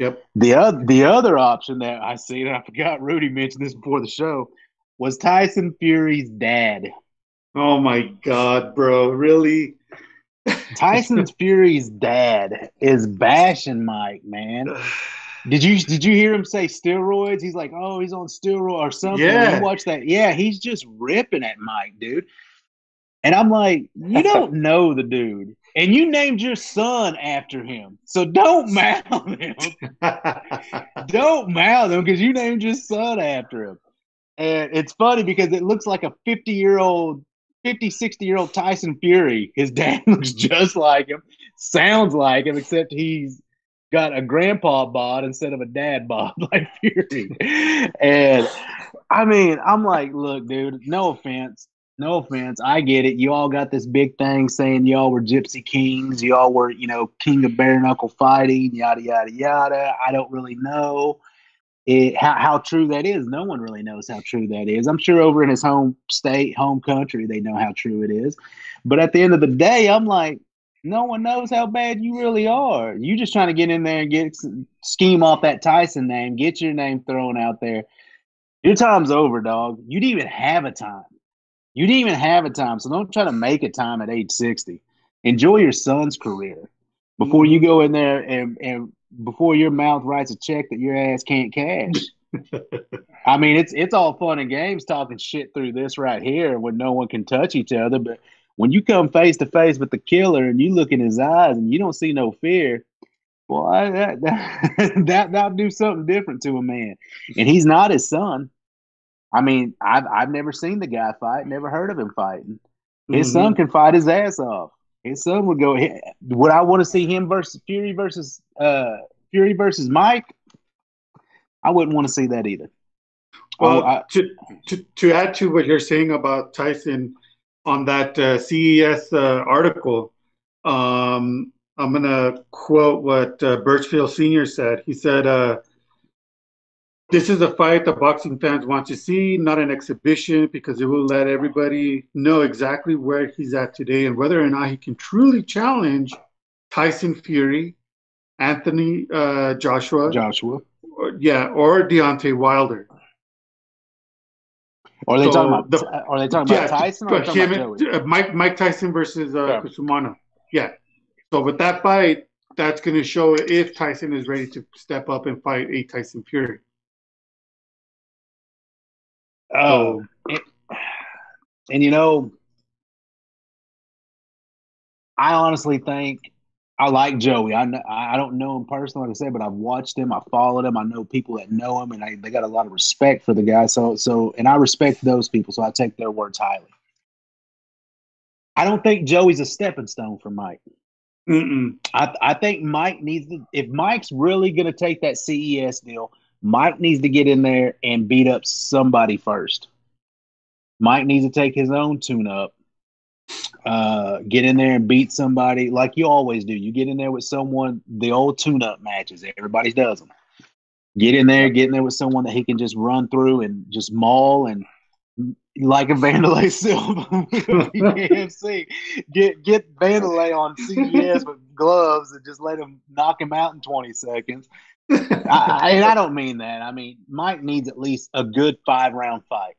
Yep. The other the other option that I see, and I forgot Rudy mentioned this before the show, was Tyson Fury's dad. Oh my God, bro! Really? Tyson's Fury's dad is bashing Mike, man. Did you did you hear him say steroids? He's like, oh, he's on steroid or something. Yeah. You watch that? Yeah, he's just ripping at Mike, dude. And I'm like, you don't know the dude, and you named your son after him, so don't mouth him. don't mouth him because you named your son after him. And it's funny because it looks like a 50 year old, 50, 60 year old Tyson Fury. His dad looks just like him, sounds like him, except he's got a grandpa bod instead of a dad bod like Fury. And I mean, I'm like, look, dude, no offense. No offense. I get it. You all got this big thing saying y'all were gypsy kings. Y'all were, you know, king of bare knuckle fighting, yada, yada, yada. I don't really know it, how, how true that is. No one really knows how true that is. I'm sure over in his home state, home country, they know how true it is. But at the end of the day, I'm like, no one knows how bad you really are. You just trying to get in there and get scheme off that Tyson name, get your name thrown out there. Your time's over, dog. You didn't even have a time. You didn't even have a time, so don't try to make a time at age 60. Enjoy your son's career before you mm-hmm. go in there and, and before your mouth writes a check that your ass can't cash. I mean, it's it's all fun and games talking shit through this right here when no one can touch each other, but when you come face to face with the killer and you look in his eyes and you don't see no fear, well, I, that, that that that'll do something different to a man. And he's not his son. I mean, I've I've never seen the guy fight, never heard of him fighting. His Mhm. son can fight his ass off. His son would go. Would I want to see him versus Fury versus uh Fury versus Mike? I wouldn't want to see that either. Well, Oh, I- to, to to add to what you're saying about Tyson on that uh, CES uh, article, um, I'm gonna quote what uh, Burchfield Senior said. He said, uh, "This is a fight the boxing fans want to see, not an exhibition, because it will let everybody know exactly where he's at today and whether or not he can truly challenge Tyson Fury, Anthony uh, Joshua, Joshua. or, yeah, or Deontay Wilder." Or are they So talking about? the- are they talking about Tyson or talking him about Joey? uh, Mike Mike Tyson versus uh, Yeah. Cusimano. Yeah. So with that fight, that's going to show if Tyson is ready to step up and fight a Tyson Fury. Oh, and, and you know, I honestly think I like Joey. I know, I don't know him personally, like I said, but I've watched him. I followed him. I know people that know him, and I, they got a lot of respect for the guy. So, so, and I respect those people. So I take their words highly. I don't think Joey's a stepping stone for Mike. Mm-mm. I, I think Mike needs to, if Mike's really going to take that CES deal, Mike needs to get in there and beat up somebody first. Mike needs to take his own tune up, uh, get in there and beat somebody like you always do. You get in there with someone, the old tune up matches, everybody does them. Get in there, get in there with someone that he can just run through and just maul and like a Vanderlei Silva BKFC. Get get Vanderlei on CES with gloves and just let him knock him out in 20 seconds. I, I, and I don't mean that. I mean Mike needs at least a good five round fight.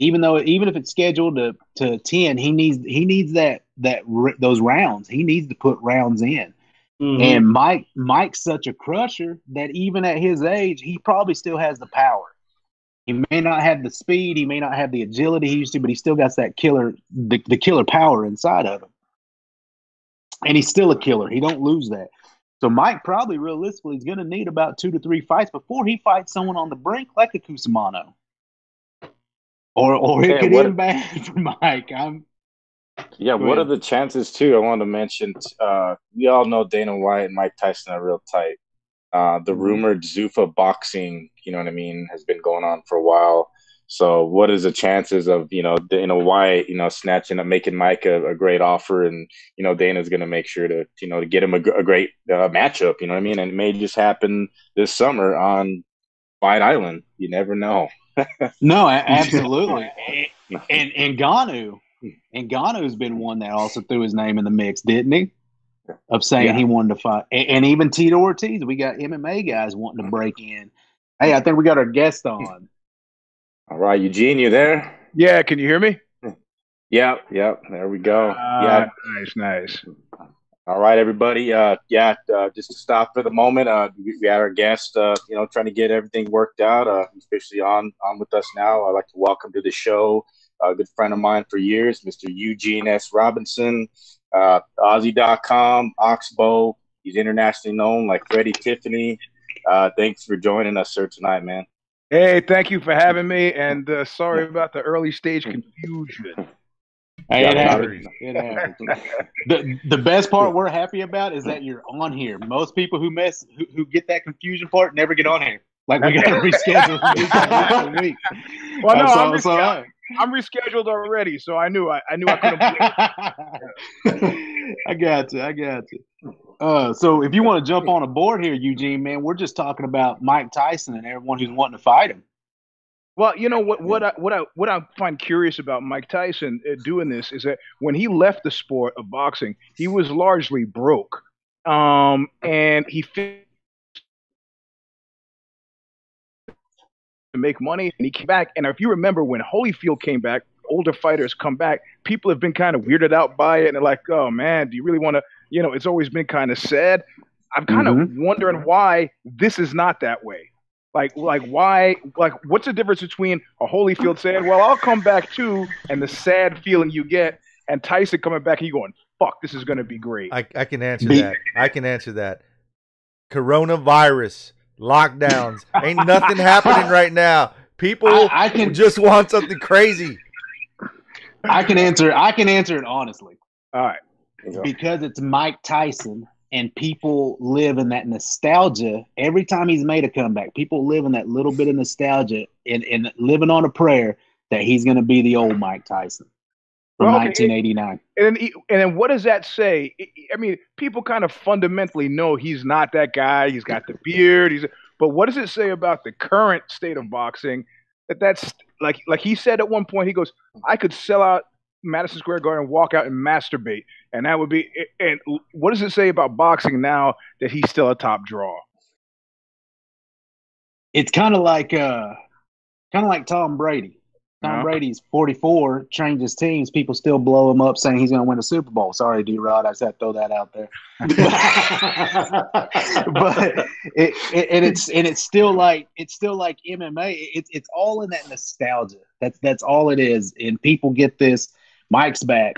Even though even if it's scheduled to, to 10, he needs he needs that that those rounds. He needs to put rounds in. Mhm. And Mike Mike's such a crusher that even at his age, he probably still has the power. He may not have the speed, he may not have the agility he used to, but he still got that killer the, the killer power inside of him. And he's still a killer. He don't lose that. So Mike probably realistically is going to need about two to three fights before he fights someone on the brink like a Cusimano. Or or it could what- end bad for Mike. I'm Yeah, what are the chances too? I want to mention. Uh, we all know Dana White and Mike Tyson are real tight. Uh, the Mm-hmm. rumored Zuffa boxing, you know what I mean, has been going on for a while. So, what is the chances of you know Dana White, you know, snatching up, making Mike a, a great offer, and you know Dana's going to make sure to you know to get him a, a great uh, matchup. You know what I mean? And it may just happen this summer on Fight Island. You never know. No, absolutely. and and and Ngannou, and Ngannou's been one that also threw his name in the mix, didn't he? Of saying Yeah. he wanted to fight, and, and even Tito Ortiz. We got MMA guys wanting to break in. Hey, I think we got our guest on. All right, Eugene, you there? Yeah, can you hear me? Yep, yep. There we go. Ah, yeah, nice, nice. All right, everybody. Uh, yeah, uh, just to stop for the moment, uh, we, we had our guest, uh, you know, trying to get everything worked out, uh, especially on on with us now. I'd like to welcome to the show a good friend of mine for years, Mr. Eugene S. Robinson, uh, Ozy.com, Oxbow. He's internationally known like Freddie Tiffany. Uh, thanks for joining us, sir, tonight, man. Hey, thank you for having me, and uh, sorry about the early stage confusion. It happens. It happens. the The best part we're happy about is that you're on here. Most people who mess who, who get that confusion part never get on here. Like we got to reschedule week after week. Well, no, so- I'm, so rescheduled, I'm rescheduled already, so I knew I, I knew I couldn't. I got you. I got you. Uh, so if you want to jump on a board here, Eugene, man, we're just talking about Mike Tyson and everyone who's wanting to fight him. Well, you know what what I what I what I find curious about Mike Tyson uh, doing this is that when he left the sport of boxing, he was largely broke, um, and he fi- to make money, and he came back. And if you remember when Holyfield came back, older fighters come back, people have been kind of weirded out by it, and they're like, "Oh man, do you really want to?" You know, it's always been kind of sad. I'm kind of wondering why this is not that way. Like, like why? Like, what's the difference between a Holyfield saying, "Well, I'll come back too," and the sad feeling you get, and Tyson coming back and you going, "Fuck, this is gonna be great." I, I can answer that. I can answer that. Coronavirus, lockdowns, ain't nothing happening right now. People I, I can just want something crazy. I can answer I can answer it honestly All right. because it's Mike Tyson and people live in that nostalgia every time he's made a comeback. People live in that little bit of nostalgia and, and living on a prayer that he's going to be the old Mike Tyson from Well, okay, 1989. And then, and then, what does that say? I- I mean, people kind of fundamentally know he's not that guy. He's got the beard. He's, but what does it say about the current state of boxing? That that's like, like he said at one point. He goes, "I could sell out Madison Square Garden, walk out and masturbate, and that would be." And what does it say about boxing now that he's still a top draw? It's kind of like uh, kind of like Tom Brady. Tom. Brady's 44, changes teams. People still blow him up saying he's going to win a Super Bowl. Sorry, D Rod. I just had to throw that out there. but it, it, and it's and it's still like it's still like MMA. It's it's all in that nostalgia. That's that's all it is. And people get this. Mike's back.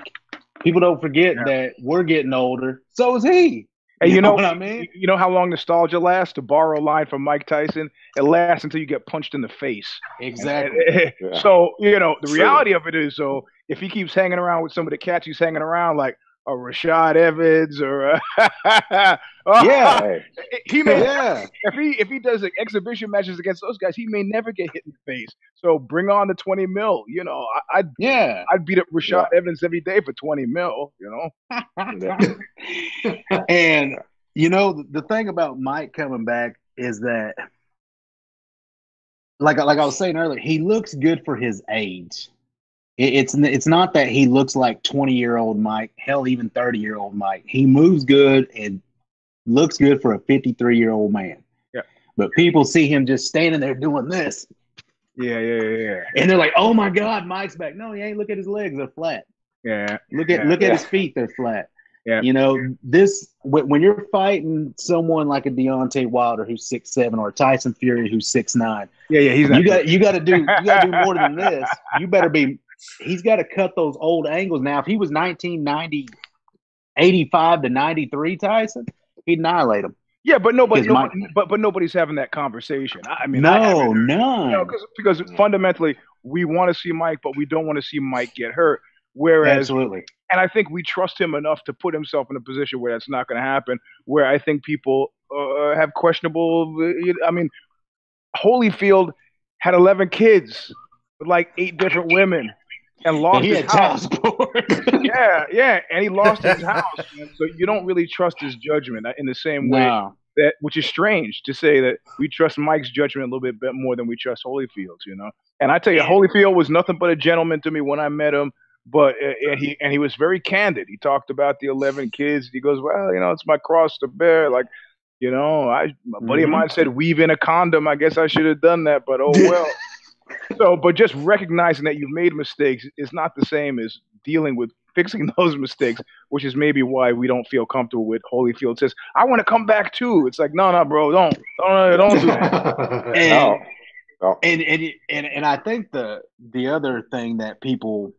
People don't forget Yeah. that we're getting older. So is he. And you, know, what I mean? You know how long nostalgia lasts? To borrow a line from Mike Tyson, it lasts until you get punched in the face. Exactly. Yeah. So you know the True. reality of it is, so if he keeps hanging around with some of the cats he's hanging around, like a Rashad Evans or a oh, Yeah. He may Yeah. if he if he does like, exhibition matches against those guys, he may never get hit in the face. So bring on the twenty mil. You know, I, I'd Yeah. I'd beat up Rashad Evans every day for twenty mil. You know, and you know the, the thing about Mike coming back is that like like I was saying earlier, he looks good for his age. It, it's it's not that he looks like 20 year old Mike, hell even 30 year old Mike. He moves good and looks good for a 53 year old man. Yeah. But people see him just standing there doing this yeah, yeah, yeah, and they're like, "Oh my god, Mike's back." No, he ain't. Look at his legs; they're flat. yeah. Look at Yeah. look at his feet; they're flat. Yeah. You know this when, when you're fighting someone like a Deontay Wilder who's six seven or Tyson Fury who's six nine. Yeah, yeah, he's not. You got you got to do you got to do more than this. You better be. He's got to cut those old angles now. If he was 1990, 85 to 93 Tyson, he'd annihilate him. yeah, but nobody, my- but but nobody's having that conversation. I, mean, no, No, because because fundamentally we want to see Mike, but we don't want to see Mike get hurt. Whereas Absolutely. and I think we trust him enough to put himself in a position where that's not going to happen. Where I think people uh, have questionable. I mean, Holyfield had 11 kids with like eight different women and lost And he his house. yeah, yeah, and he lost his house. man. So you don't really trust his judgment uh, in the same way no. that, which is strange to say that we trust Mike's judgment a little bit, bit more than we trust Holyfield's. You know, and I tell you, Holyfield was nothing but a gentleman to me when I met him. But uh, and he and he was very candid. He talked about the eleven kids. He goes, "Well, you know, it's my cross to bear." Like, you know, I a buddy of Mhm. mine said, "Weave in a condom." I guess I should have done that, but oh well. So, but just recognizing that you've made mistakes is not the same as dealing with fixing those mistakes, which is maybe why we don't feel comfortable with Holyfield says, "I want to come back too." It's like, no, no, bro, don't, don't, don't do that. And, No. No. and and and and I think the the other thing that people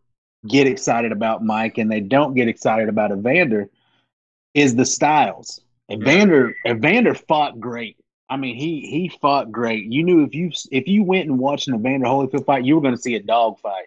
get excited about Mike and they don't get excited about Evander is the styles. Evander Evander fought great. I mean, he he fought great. You knew if you if you went and watched an Evander Holyfield fight, you were going to see a dog fight.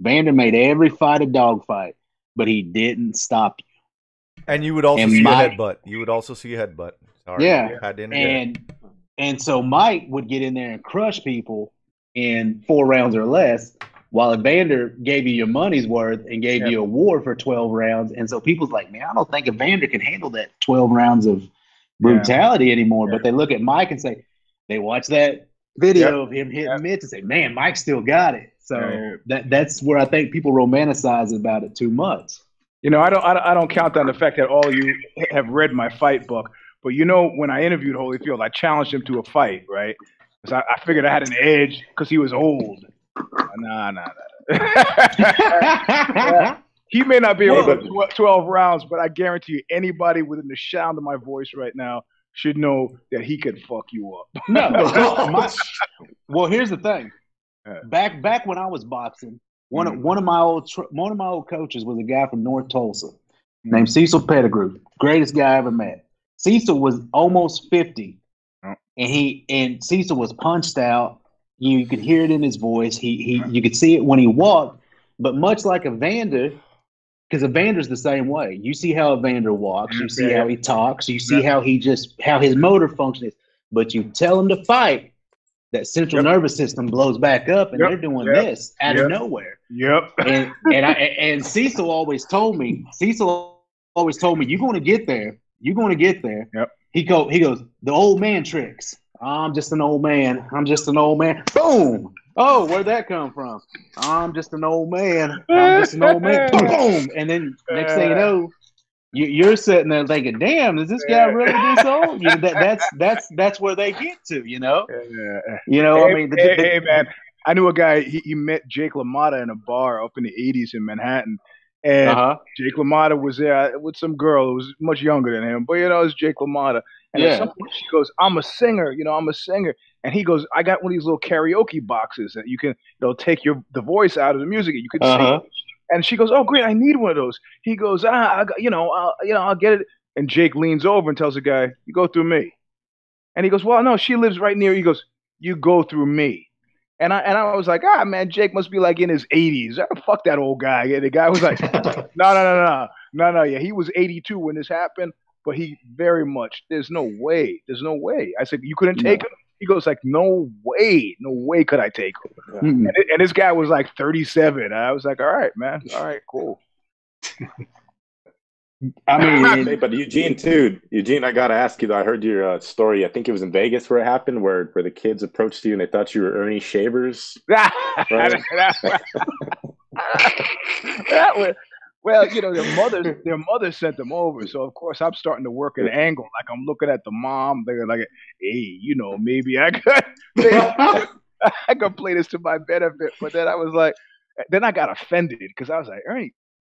Vander made every fight a dog fight, but he didn't stop you. And you would also And see my- a headbutt. You would also see a headbutt. Sorry, Yeah, to interject. And and so Mike would get in there and crush people in four rounds or less, while Evander gave you your money's worth and gave Yeah. you a war for twelve rounds. And so people's like, man, I don't think Evander can handle that twelve rounds of brutality anymore. But they look at Mike and say, they watch that video of him hitting Yep. mitts and say, man, Mike still got it. So Yeah. that that's where I think people romanticize about it too much. You know, I don't, I don't, I don't count on the fact that all you have read my fight book, but you know, when I interviewed Holyfield, I challenged him to a fight, right? Because I, I figured I had an edge because he was old. Nah, nah, nah. he may not be able to do 12 rounds, but I guarantee you, anybody within the sound of my voice right now should know that he could fuck you up. No, my, well, here's the thing. Back back when I was boxing, one of Mhm. one of my old one of my old coaches was a guy from North Tulsa named Cecil Pettigrew, greatest guy I ever met. Cecil was almost fifty, Oh. and he and Cecil was punched out. You could hear it in his voice. He he you could see it when he walked. But much like Evander, because Evander's the same way. You see how Evander walks. You see how he talks. You see how he just how his motor function is. But you tell him to fight, that central Yep. nervous system blows back up, and Yep. they're doing Yep. this out of nowhere. Yep. And and I and Cecil always told me. Cecil always told me, "You're going to get there. You're going to get there." Yep. He go. He goes. The old man tricks. I'm just an old man. I'm just an old man. Boom. Oh, where'd that come from? I'm just an old man. I'm just an old man. Boom. And then next thing you know, you, you're sitting there thinking, "Damn, is this guy really this old?" You know, that, that's that's that's where they get to. You know. You know. hey, I mean, the, hey, the- hey, man, I knew a guy. He, he met Jake LaMotta in a bar up in the '80s in Manhattan, and uh-huh. Jake LaMotta was there with some girl who was much younger than him, but you know, it's Jake LaMotta. And Yeah. at some point, she goes, "I'm a singer, you know, I'm a singer." And he goes, "I got one of these little karaoke boxes that you can, you know, take your the voice out of the music, and you can Uh-huh. sing." And she goes, "Oh, great, I need one of those." He goes, "Ah, I got, you know, I'll, you know, I'll get it." And Jake leans over and tells the guy, "You go through me." And he goes, "Well, no, she lives right near." He goes, "You go through me." And I and I was like, "Ah, man, Jake must be like in his 80s. Ah, fuck that old guy." The guy was like, "No, no, no, no, no, no. Yeah, he was 82 when this happened, but he very much. There's no way. There's no way." I said, "You couldn't take him." He goes like, "No way, no way could I take him." And, it- and this guy was like 37. I was like, "All right, man. All right, cool." I mean, but Eugene too. Eugene, I gotta ask you though. I heard your uh, story. I think it was in Vegas where it happened, where where the kids approached you and they thought you were Ernie Shavers. that, Right. that was well, you know, their mother their mother sent them over, so of course I'm starting to work an angle. Like I'm looking at the mom. They're like, "Hey, you know, maybe I could, I could play this to my benefit." But then I was like, then I got offended because I was like, Ernie,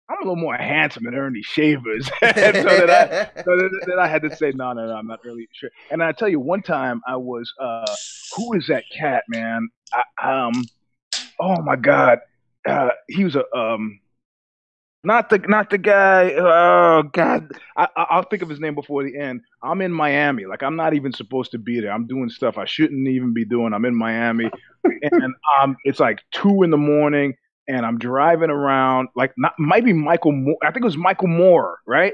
I'm a little more handsome than Ernie Shavers, and so then I so then, then I had to say, no, no, no, I'm not really sure. And I tell you, one time I was, uh, who is that cat, man? I, um, oh my God, uh, he was a um, not the not the guy. Oh God, I, I'll think of his name before the end. I'm in Miami, like I'm not even supposed to be there. I'm doing stuff I shouldn't even be doing. I'm in Miami, and um, it's like two in the morning. and I'm driving around like not might be Michael Moore. I think it was Michael Moore, right?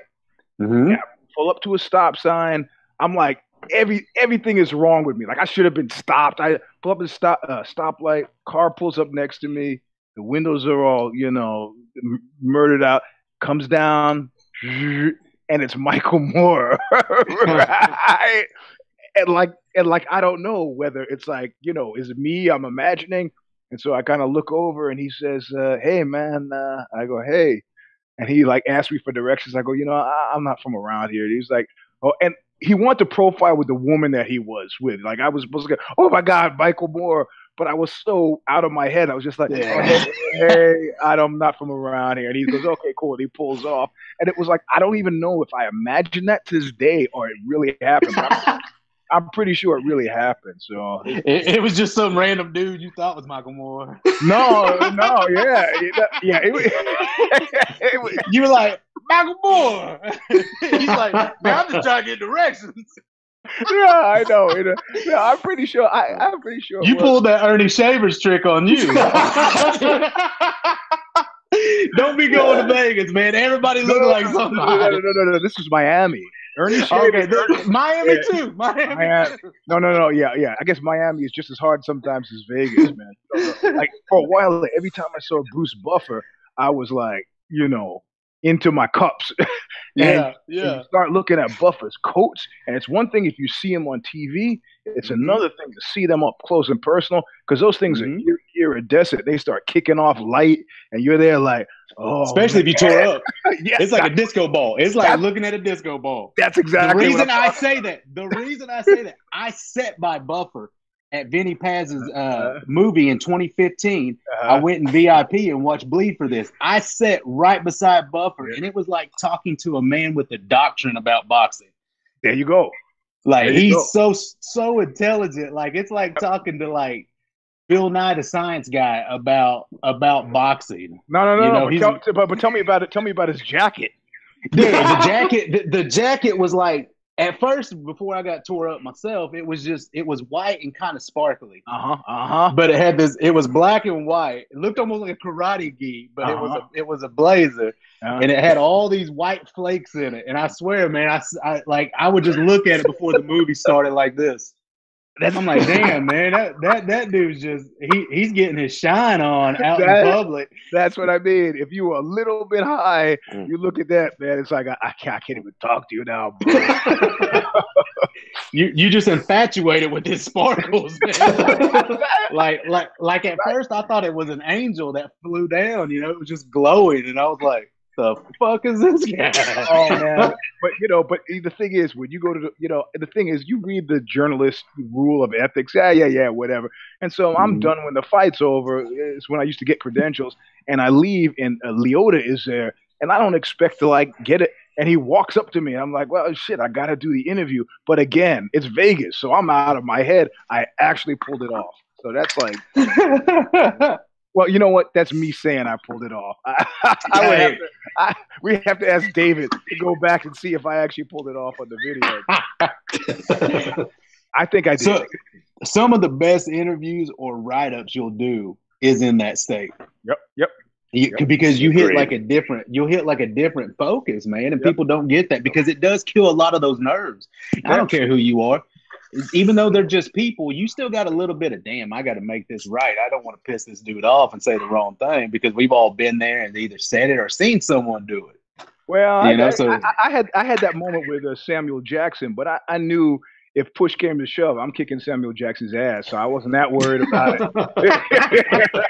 Mhm. Pull up to a stop sign. I'm like every everything is wrong with me. Like I should have been stopped. I pull up at a stop uh, stoplight. Car pulls up next to me. The windows are all you know m- murdered out. Comes down, and it's Michael Moore, right? And like and like I don't know whether it's like you know is it me I'm imagining. And so I kind of look over and he says, uh, "Hey man," uh, I go, "Hey," and he like asked me for directions. I go, "You know, I, I'm not from around here." He's like, "Oh," and he wanted to profile with the woman that he was with. Like I was supposed to go, "Oh my God, Michael Moore," but I was so out of my head. I was just like, Yeah. "Oh, hey, I'm not from around here." And he goes, "Okay, cool." And he pulls off, and it was like I don't even know if I imagined that to this day or it really happened. I'm, I'm pretty sure it really happened. So It, it was just some random dude you thought was Michael Moore. no, no, yeah, yeah. It, it You were like, Michael Moore. He's like, man, I'm just trying to get directions. Yeah, I know. It, uh, yeah, I'm pretty sure. I, I'm pretty sure. You pulled that Ernie Shavers trick on you. Don't be going to Vegas, man. Everybody look like no, no, no, no, no, no. This was Miami. Ernie Shavers. th- Miami Yeah. too. Miami. Miami. too. No, no, no. Yeah, yeah. I guess Miami is just as hard sometimes as Vegas, man. Like for a while, every time I saw Bruce Buffer, I was like, you know, into my cups. Yeah, And yeah. you start looking at Buffer's coats, and it's one thing if you see him on TV. It's Mm-hmm. another thing to see them up close and personal because those things Mhm. are iridescent. They start kicking off light, and you're there like, oh, Especially if you tore up. yeah, It's like a disco ball. It's like looking at a disco ball. that's exactly The reason I say that, the reason I say that, I sat by Buffer at Vinny Paz's uh, movie in 2015. I went in VIP and watched Bleed for this. I sat right beside Buffer, and it was like talking to a man with a doctrine about boxing. There you go. Like you he's so so intelligent. Like it's like talking to like Bill Nye the Science Guy about about boxing. No, no, no, You no. but, tell, but, but tell me about it. Tell me about his jacket. Dude, the jacket, the, the jacket was like at first before I got tore up myself, it was just it was white and kind of sparkly. Uh huh. Uh huh. But it had this. It was black and white. It looked almost like a karate gi, but it was Uh-huh. a it was a blazer, Uh-huh. and it had all these white flakes in it. And I swear, man, I, I- like I would just look at it before the movie started like this. I'm like, damn, man, that that that dude's just he he's getting his shine on out That- in public. That's what I mean. If you were a little bit high, Mm. you look at that, man. It's like I, I, can't, I can't even talk to you now. You you just infatuated with his sparkles, man. like like like at first I thought it was an angel that flew down. You know, it was just glowing, and I was like, the fuck is this guy? oh man. But you know, but the thing is, when you go to the, you know, the thing is, you read the journalist rule of ethics. Yeah, yeah, yeah, whatever. And so I'm Mhm. done when the fight's over. It's when I used to get credentials, and I leave, and uh, Leota is there, and I don't expect to like get it. And he walks up to me. and I'm like, well, shit, I got to do the interview. But again, it's Vegas, so I'm out of my head. I actually pulled it off. So that's like, well, you know what? That's me saying I pulled it off. I, would have to, I, we have to ask David to go back and see if I actually pulled it off on the video. I think I did. So, some of the best interviews or write ups you'll do is in that state. yep, yep. You, because you hit Agreed. like a different, you'll hit like a different focus, man, and Yep. people don't get that because it does kill a lot of those nerves. I don't care who you are, even though they're just people. You still got a little bit of damn. I got to make this right. I don't want to piss this dude off and say the wrong thing because we've all been there and either said it or seen someone do it. Well, You I, know, I- so- I, I had I had that moment with uh, Samuel Jackson, but I, I knew if push came to shove, I'm kicking Samuel Jackson's ass, so I wasn't that worried about it.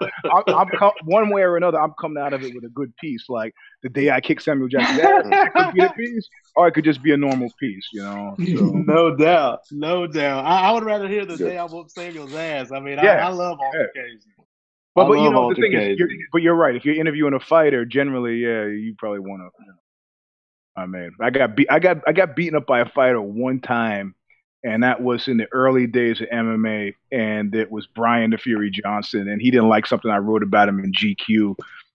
I'm, I'm com- one way or another, I'm coming out of it with a good piece. Like the day I kick Samuel Jackson's ass, it could be a piece, or it could just be a normal piece, you know. So. no doubt, no doubt. I, I would rather hear the Good. day I whooped Samuel's ass. I mean, Yeah. I, I love altercations. But, I but you know the thing is, you're, but you're right. If you're interviewing a fighter, generally, yeah, you probably want to. You know, I mean, I got beat. I got I got beaten up by a fighter one time, and that was in the early days of MMA, and it was Brian the Fury Johnson, and he didn't like something I wrote about him in GQ,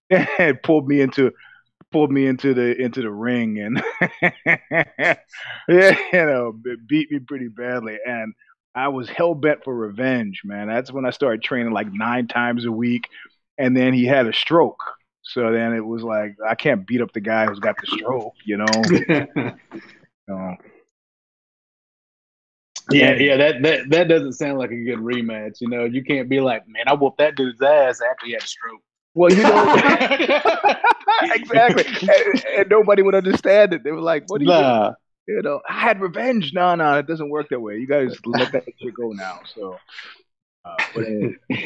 and pulled me into pulled me into the into the ring, and yeah, you know, beat me pretty badly, and I was hell bent for revenge, man. That's when I started training like nine times a week. and then he had a stroke. So then it was like I can't beat up the guy who's got the stroke, you know. So, Yeah, yeah, that, that that doesn't sound like a good rematch. You know, you can't be like, man, I whooped that dude's ass after he had a stroke. well, you know, exactly, and, and nobody would understand it. They were like, "What do you?" nah, you know, I had revenge. No, no, it doesn't work that way. You guys let that shit go now. So, uh,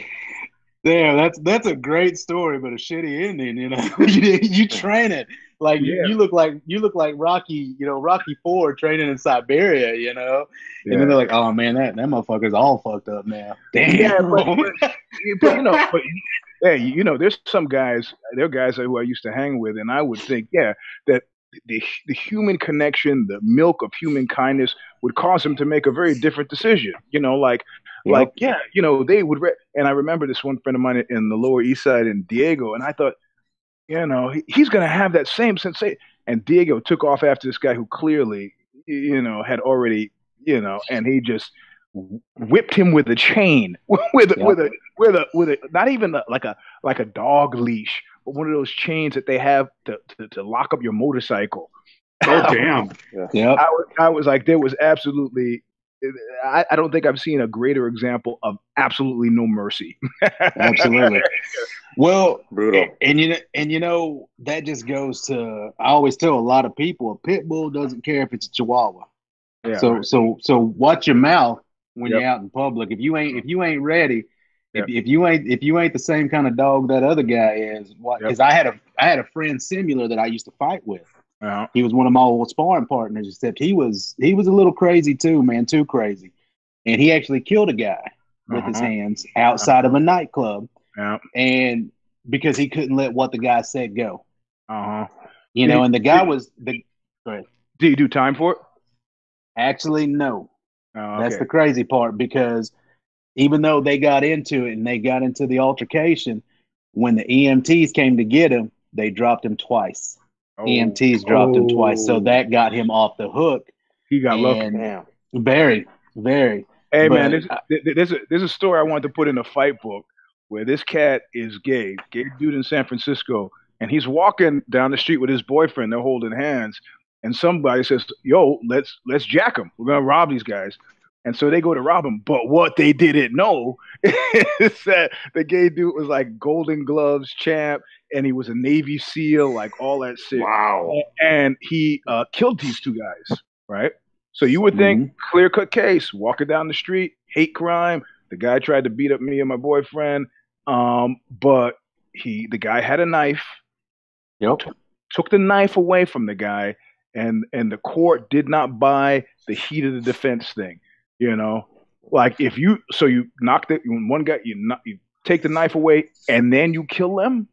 damn, that's that's a great story, but a shitty ending. You know, you, you train it like you, Yeah. you look like you look like Rocky. You know, Rocky Four training in Siberia. You know, and then they're like, oh man, that that motherfucker's all fucked up now. Damn. Yeah, but, but, but you know, but hey, you know, there's some guys. There are guys who I used to hang with, and I would think, yeah, that the the human connection, the milk of human kindness, would cause them to make a very different decision. You know, like, like, yeah, you know, they would. Re- and I remember this one friend of mine in the Lower East Side in Diego, and I thought, you know, he, he's going to have that same sensation. And Diego took off after this guy who clearly, you know, had already, you know, and he just whipped him with a chain, with Yeah. with a with a with a not even a, like a like a dog leash, but one of those chains that they have to to, to lock up your motorcycle. oh damn! Yep. I was, I was like, there was absolutely. I, I don't think I've seen a greater example of absolutely no mercy. Absolutely. Well, Brutal. and, and you know, and you know that just goes to. I always tell a lot of people, a pit bull doesn't care if it's a Chihuahua. Yeah, so right. so so watch your mouth when Yep. you're out in public. If you ain't if you ain't ready, Yep. if, if you ain't if you ain't the same kind of dog that other guy is, what? Yep. Because I had a I had a friend similar that I used to fight with. Uh-huh. He was one of my old sparring partners, except he was he was a little crazy too, man, too crazy. And he actually killed a guy with his Uh-huh. hands outside of a nightclub, Yeah. and because he couldn't let what the guy said go, Uh huh. you Did know. he- And the guy did- was the Do you do time for it? actually no. Oh, That's the crazy part because even though they got into it and they got into the altercation, when the EMTs came to get him, they dropped him twice. Oh, EMTs dropped him twice, so Oh. that got him off the hook. he got lucky. And Damn. very, very. Hey But man, this, I- this, th- there's a there's a story I wanted to put in a fight book where this cat is gay, gay dude in San Francisco, and he's walking down the street with his boyfriend. They're holding hands, and somebody says, "Yo, let's let's jack them. We're gonna rob these guys." And so they go to rob him. But what they didn't know is that the gay dude was like Golden Gloves champ, and he was a Navy SEAL, like all that shit Wow. and he uh, killed these two guys, right? So you would think clear cut case, walking down the street, hate crime. The guy tried to beat up me and my boyfriend, um, but he the guy had a knife, Yep. took the knife away from the guy, and and the court did not buy the heat of the defense thing. You know, like if you so you knock the one guy you knock, you take the knife away and then you kill them,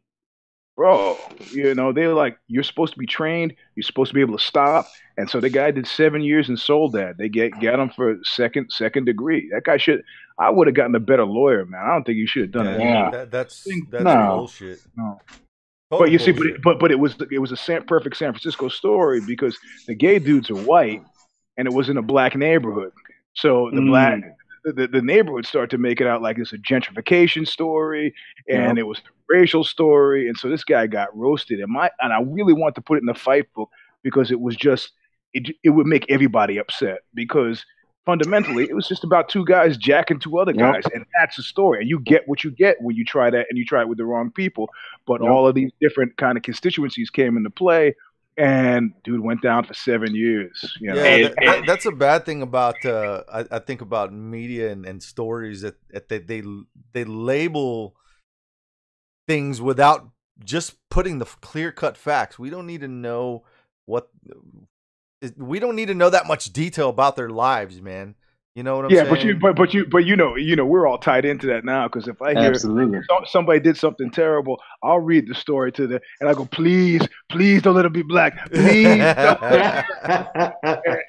bro. You know they're like you're supposed to be trained. You're supposed to be able to stop. And so the guy did seven years and sold that. They get got him for second second degree. That guy should. I would have gotten a better lawyer, man. I don't think you should have done Yeah, that. Yeah. that, that's that's no. bullshit. No. Total But you see, but it, but but it was it was a San, perfect San Francisco story because the gay dudes are white, and it was in a black neighborhood. So the Mm. black the, the, the neighborhood started to make it out like it's a gentrification story, and it was a racial story. And so this guy got roasted. And my and I really want to put it in the fight book because it was just it it would make everybody upset because fundamentally it was just about two guys jacking two other Yep. guys, and that's the story. And you get what you get when you try that, and you try it with the wrong people. But Yep. all of these different kind of constituencies came into play, and dude went down for seven years. You know? Yeah, And- that, that- that's a bad thing about uh, I, I think about media and, and stories that, that they, they they label things without just putting the clear cut facts. We don't need to know what we don't need to know that much detail about their lives, man. You know what I'm yeah, saying? but you, but but you, but you know, you know, we're all tied into that now because if I hear Absolutely. somebody did something terrible, I'll read the story to them and I go, please, please don't let him be black, please. don't." and,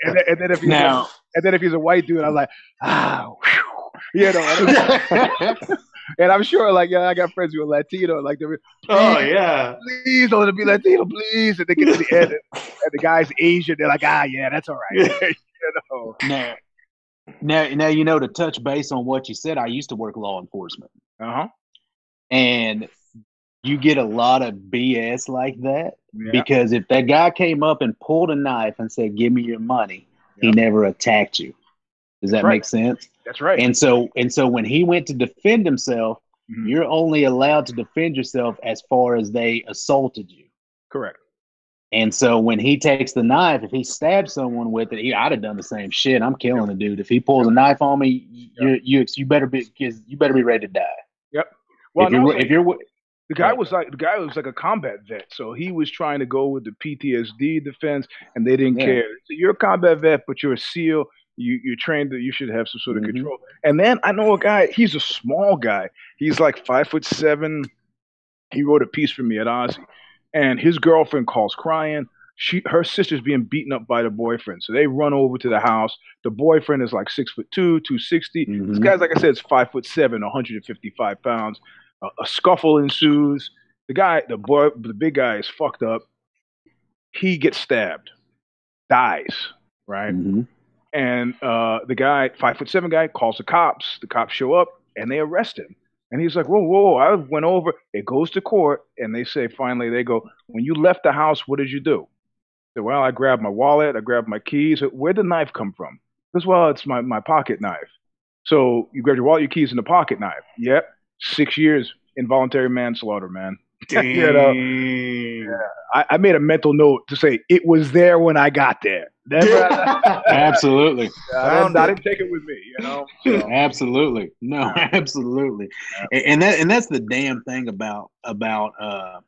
then, and then if he's Now, a, and then if he's a white dude, I'm like, ah, whew," you know. And, and I'm sure, like, yeah, I got friends who are Latino, like, they're, oh yeah. please don't let him be Latino, please. And they get to the end, and the guy's Asian, they're like, ah, yeah, that's all right. you know. now, now, now, you know, to touch base on what you said, I used to work law enforcement. Uh huh. And you get a lot of BS like that Yeah. because if that guy came up and pulled a knife and said, "Give me your money," he never attacked you. Does that Right. make sense? That's right. And so, and so, when he went to defend himself, Mhm. you're only allowed to defend yourself as far as they assaulted you. Correct. And so, when he takes the knife, if he stabs someone with it, he, I'd have done the same shit. I'm killing the dude. If he pulls a knife on me, you you you better be you better be ready to die. Yep. Well, if you're like, if you're the guy was like the guy was like a combat vet, so he was trying to go with the PTSD defense, and they didn't Yeah. care. So you're a combat vet, but you're a SEAL. You you're trained that you should have some sort of Mhm. control. And then I know a guy. He's a small guy. He's like five foot seven. He wrote a piece for me at Ozy, and his girlfriend calls crying. She her sister's being beaten up by the boyfriend, so they run over to the house. The boyfriend is like six foot two, two sixty. This Mhm. guy's like I said, is five foot seven, 155 pounds. A, a scuffle ensues. The guy, the boy, the big guy is fucked up. He gets stabbed, dies, right? Mhm. And uh, the guy, five foot seven guy, calls the cops. The cops show up and they arrest him. And he's like, whoa, whoa, I went over. It goes to court, and they say finally, they go, when you left the house, what did you do? Said, well, I grabbed my wallet, I grabbed my keys. Where'd the knife come from? Because, well, it's my, my pocket knife. So you grabbed your wallet, your keys, and the pocket knife. Yep, six years involuntary manslaughter, man. You know, I, I made a mental note to say it was there when I got there. Never, absolutely, I, Found didn't, I it. didn't take it with me, you know. So, absolutely, no, absolutely, and, and that and that's the damn thing about about uh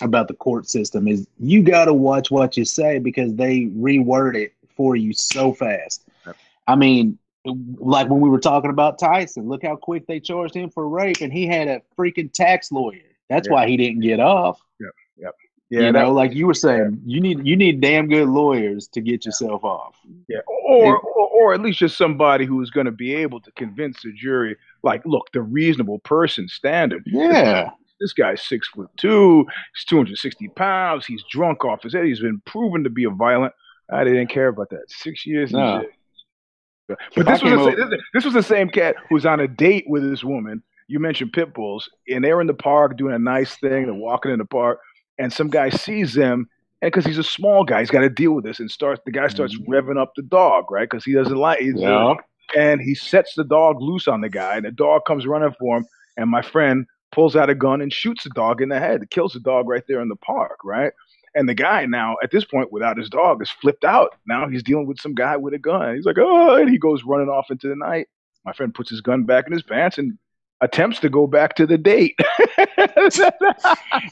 about the court system is you got to watch what you say because they reword it for you so fast. Yep. I mean, like when we were talking about Tyson, look how quick they charged him for rape, and he had a freaking tax lawyer. That's Yeah. why he didn't get off. Yep, yeah, you that- know, like you were saying, you need you need damn good lawyers to get yourself off. Yeah, or, or or at least just somebody who's going to be able to convince the jury, like, look, the reasonable person standard. Yeah, This guy's six foot two, he's two hundred sixty pounds, he's drunk off his head, he's been proven to be a violent. I didn't care about that. Six years. in No. jail. If But I this was, the, over- sa- this, this was the same cat who's on a date with this woman. You mentioned pit bulls, and they're in the park doing a nice thing. They're walking in the park, and some guy sees them, and because he's a small guy, he's got to deal with this. And starts the guy starts Mm-hmm. revving up the dog, right? Because he doesn't like. He's, yeah. and he sets the dog loose on the guy, and the dog comes running for him. And my friend pulls out a gun and shoots the dog in the head. It kills the dog right there in the park, right? And the guy now, at this point, without his dog, is flipped out. Now he's dealing with some guy with a gun. He's like, oh, and he goes running off into the night. My friend puts his gun back in his pants and attempts to go back to the date.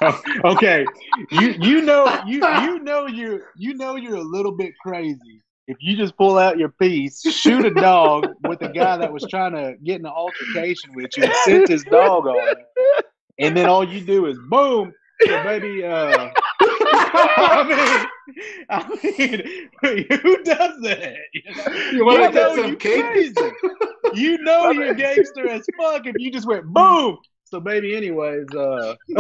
okay, you you know you you know you you know you're a little bit crazy if you just pull out your piece, shoot a dog with a guy that was trying to get in an altercation with you, and sent his dog on and then all you do is boom. So maybe uh, I mean, I mean, who does that? You wanna know get some cake? crazy. You know you're gangster as fuck if you just went boom. So baby, anyways, uh,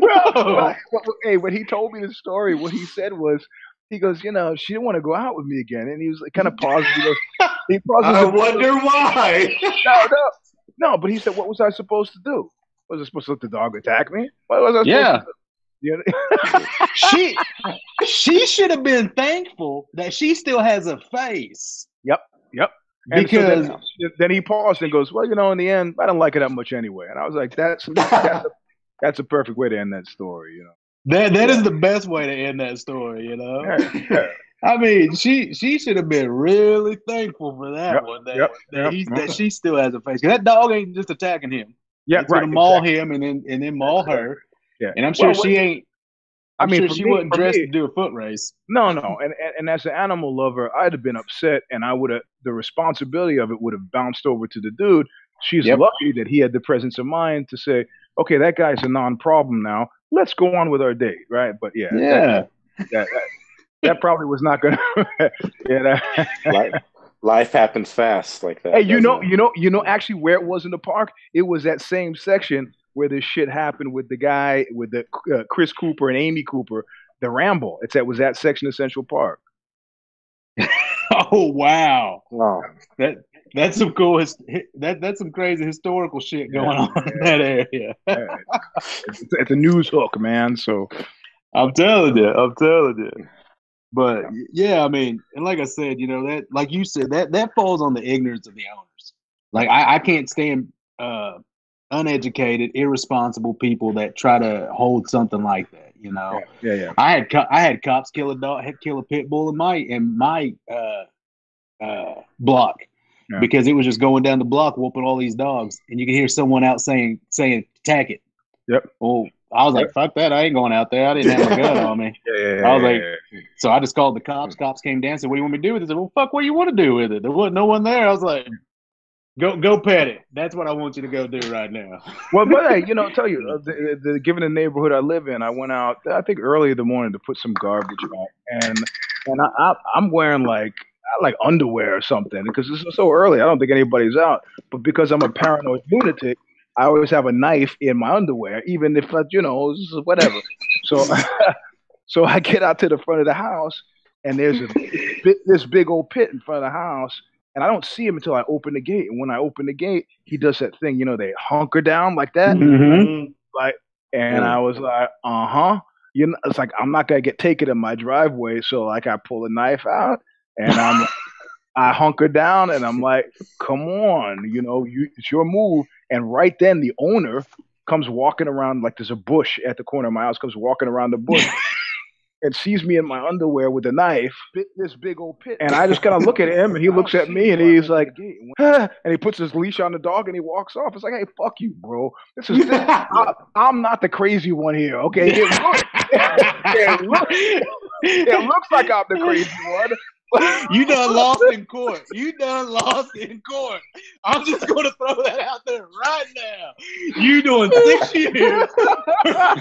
well, hey, when he told me the story, what he said was, he goes, you know, she didn't want to go out with me again, and he was like, kind of paused. He goes, he pauses. I wonder why. no, no, no. But he said, what was I supposed to do? Was I supposed to let the dog attack me? What was I supposed Yeah. To? You know? she she should have been thankful that she still has a face. And so Because then, then he paused and goes, well, you know, in the end, I don't like it that much anyway. And I was like, that's that's a, that's a perfect way to end that story, you know. that that is the best way to end that story, you know. Yeah, yeah. I mean, she she should have been really thankful for that Yep, one. That, yep, that, yep. he, that she still has a face. 'Cause That dog ain't just attacking him. Yeah, it's right. gonna maul exactly. him and then and then maul her. Yeah. And I'm sure Well, she ain't. I I'm mean, sure she me- wasn't for dressed me- to do a foot race. No, no. And, and and as an animal lover, I'd have been upset, and I would have the responsibility of it would have bounced over to the dude. She's Yep. lucky that he had the presence of mind to say, "Okay, that guy's a non-problem now. Let's go on with our date." Right? But yeah, that- Yeah. that, that, that probably was not going to. yeah. That, life, life happens fast like that. hey, you know, it? you know, you know. Actually, where it was in the park, it was that same section where this shit happened with the guy with the uh, Chris Cooper and Amy Cooper, the Ramble. It's that was that section of Central Park. Oh wow. Oh, That that's some cool. That that's some crazy historical shit going Yeah. on in that area. it's, it's a news hook, man. So I'm telling you, I'm telling you. But yeah, I mean, and like I said, you know that, like you said, that that falls on the ignorance of the owners. Like I, I can't stand uh, uneducated, irresponsible people that try to hold something like that. You know, yeah, yeah. I had co- I had cops kill a dog, had kill a pit bull in my in my uh, uh, block Yeah. because it was just going down the block whooping all these dogs, and you could hear someone out saying saying attack it. Yep. Well, I was like, fuck that, I ain't going out there. I didn't have a gun on me. Yeah, yeah, yeah, I was yeah, like, yeah. so I just called the cops. Cops came down, said, "What do you want me to do with it?" I said, "Well, fuck, what do you want to do with it?" There wasn't no one there. I was like, "Go, go pet it. That's what I want you to go do right now." well, but hey, you know, I'll tell you, uh, the, the, given the neighborhood I live in, I went out, I think early in the morning to put some garbage out, and and I, I, I'm wearing like like underwear or something because it's so early. I don't think anybody's out, but because I'm a paranoid lunatic, I always have a knife in my underwear, even if I, you know, whatever. So, so I get out to the front of the house, and there's a this big old pit in front of the house. And I don't see him until I open the gate. And when I open the gate, he does that thing, you know, they hunker down like that. Mm-hmm. Like, and I was like, uh huh. You know, it's like I'm not gonna get taken in my driveway, so like I pull a knife out and I'm, I hunker down and I'm like, come on, you know, you it's your move. And right then the owner comes walking around like there's a bush at the corner of my house, comes walking around the bush. And sees me in my underwear with a knife, bit this big old pit, and I just kind of look at him, and he looks at me, and he's like, and he puts his leash on the dog, and he walks off. It's like, hey, fuck you, bro. This is I, I'm not the crazy one here, okay? It looks, it looks, it looks like I'm the crazy one. You done lost in court. You done lost in court. I'm just gonna throw that out there right now. You doing six years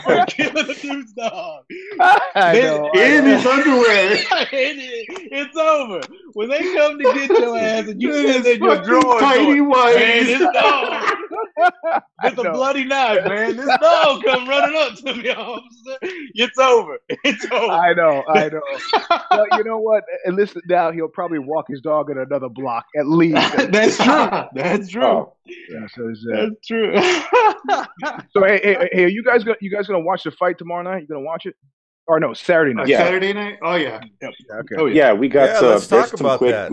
for killing a dude's dog. I know, In his underwear. It- it's over. When they come to get your ass and you sit in your Fucking drawer tidy going, man, this dog with a bloody knife, man. This dog come running up to me, officer. It's over. It's over. I know, I know. But you know what? And listen, now he'll probably walk his dog in another block at least. That's true. That's true. Oh, Yeah, so, uh, That's true. so hey, hey, hey, are you guys gonna you guys gonna watch the fight tomorrow night? You gonna watch it? Or no, Saturday night. Yeah. Saturday night? Oh, yeah. Yeah, okay. Oh, yeah. yeah, we got. Yeah, uh, let's talk some about quick, that.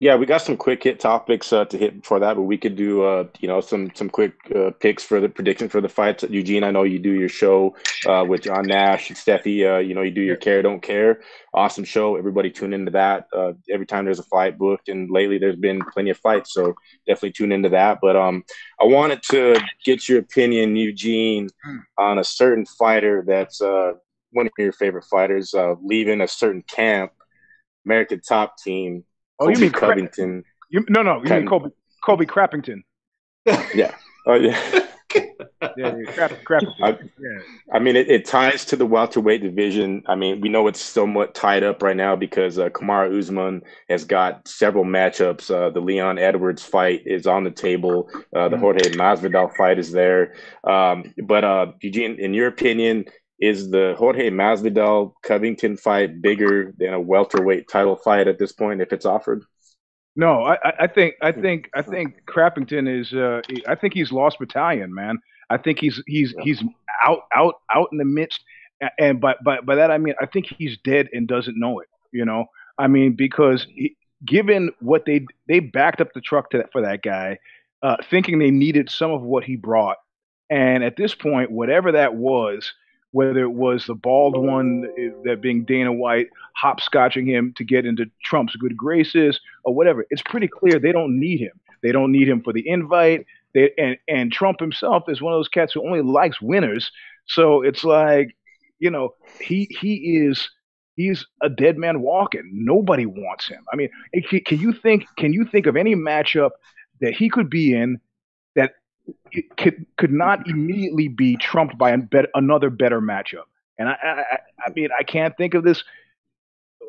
Yeah, we got some quick hit topics uh, to hit before that, but we could do, uh, you know, some some quick uh, picks for the prediction for the fights. Eugene, I know you do your show uh, with John Nash and Steffi. Uh, you know, you do your care don't care. Awesome show. Everybody tune into that. Uh, every time there's a fight booked, and lately there's been plenty of fights, so definitely tune into that. But um, I wanted to get your opinion, Eugene, on a certain fighter that's uh, one of your favorite fighters uh, leaving a certain camp, American Top Team. Oh, you Kobe mean Cra- You, no, no, you mean Kobe Kobe Crappington? Yeah. Oh yeah. Yeah, yeah Crap, Crappington. I, Yeah. I mean, it, it ties to the welterweight division. I mean, we know it's somewhat tied up right now because uh, Kamaru Usman has got several matchups. Uh, the Leon Edwards fight is on the table. Uh, the Mhm. Jorge Masvidal fight is there. Um, but uh, Eugene, in your opinion, is the Jorge Masvidal Covington fight bigger than a welterweight title fight at this point if it's offered? No, I, I- think I think I think Crappington is. Uh, I think he's lost battalion, man. I think he's he's he's out out out in the midst, and by by by that I mean I think he's dead and doesn't know it. You know, I mean because he, given what they they backed up the truck to that, for that guy, uh, thinking they needed some of what he brought, and at this point, whatever that was. Whether it was the bald one, that being Dana White, hopscotching him to get into Trump's good graces, or whatever. It's pretty clear they don't need him. They don't need him for the invite. They, and and Trump himself is one of those cats who only likes winners. So it's like, you know, he he is he's a dead man walking. Nobody wants him. I mean, can, you think can you think of any matchup that he could be in it could could not immediately be trumped by bet, another better matchup? And I, I I- mean, I can't think of this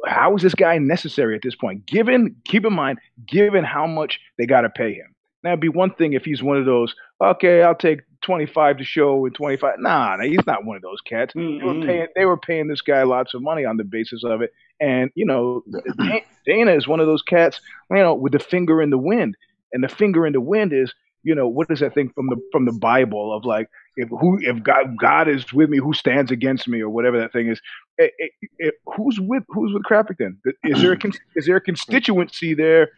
how is this guy necessary at this point? Given, keep in mind, given how much they got to pay him. Now, it'd be one thing if he's one of those, okay, I'll take 25 to show and 25. Nah, nah, he's not one of those cats. They were paying, they were paying this guy lots of money on the basis of it. And you know, Dana is one of those cats, you know, with the finger in the wind. And the finger in the wind is, you know, what is that thing from the from the Bible of like, if who if God God is with me, who stands against me, or whatever that thing is. Eh, eh, eh, who's with who's with Crappington? Is there a is there a constituency there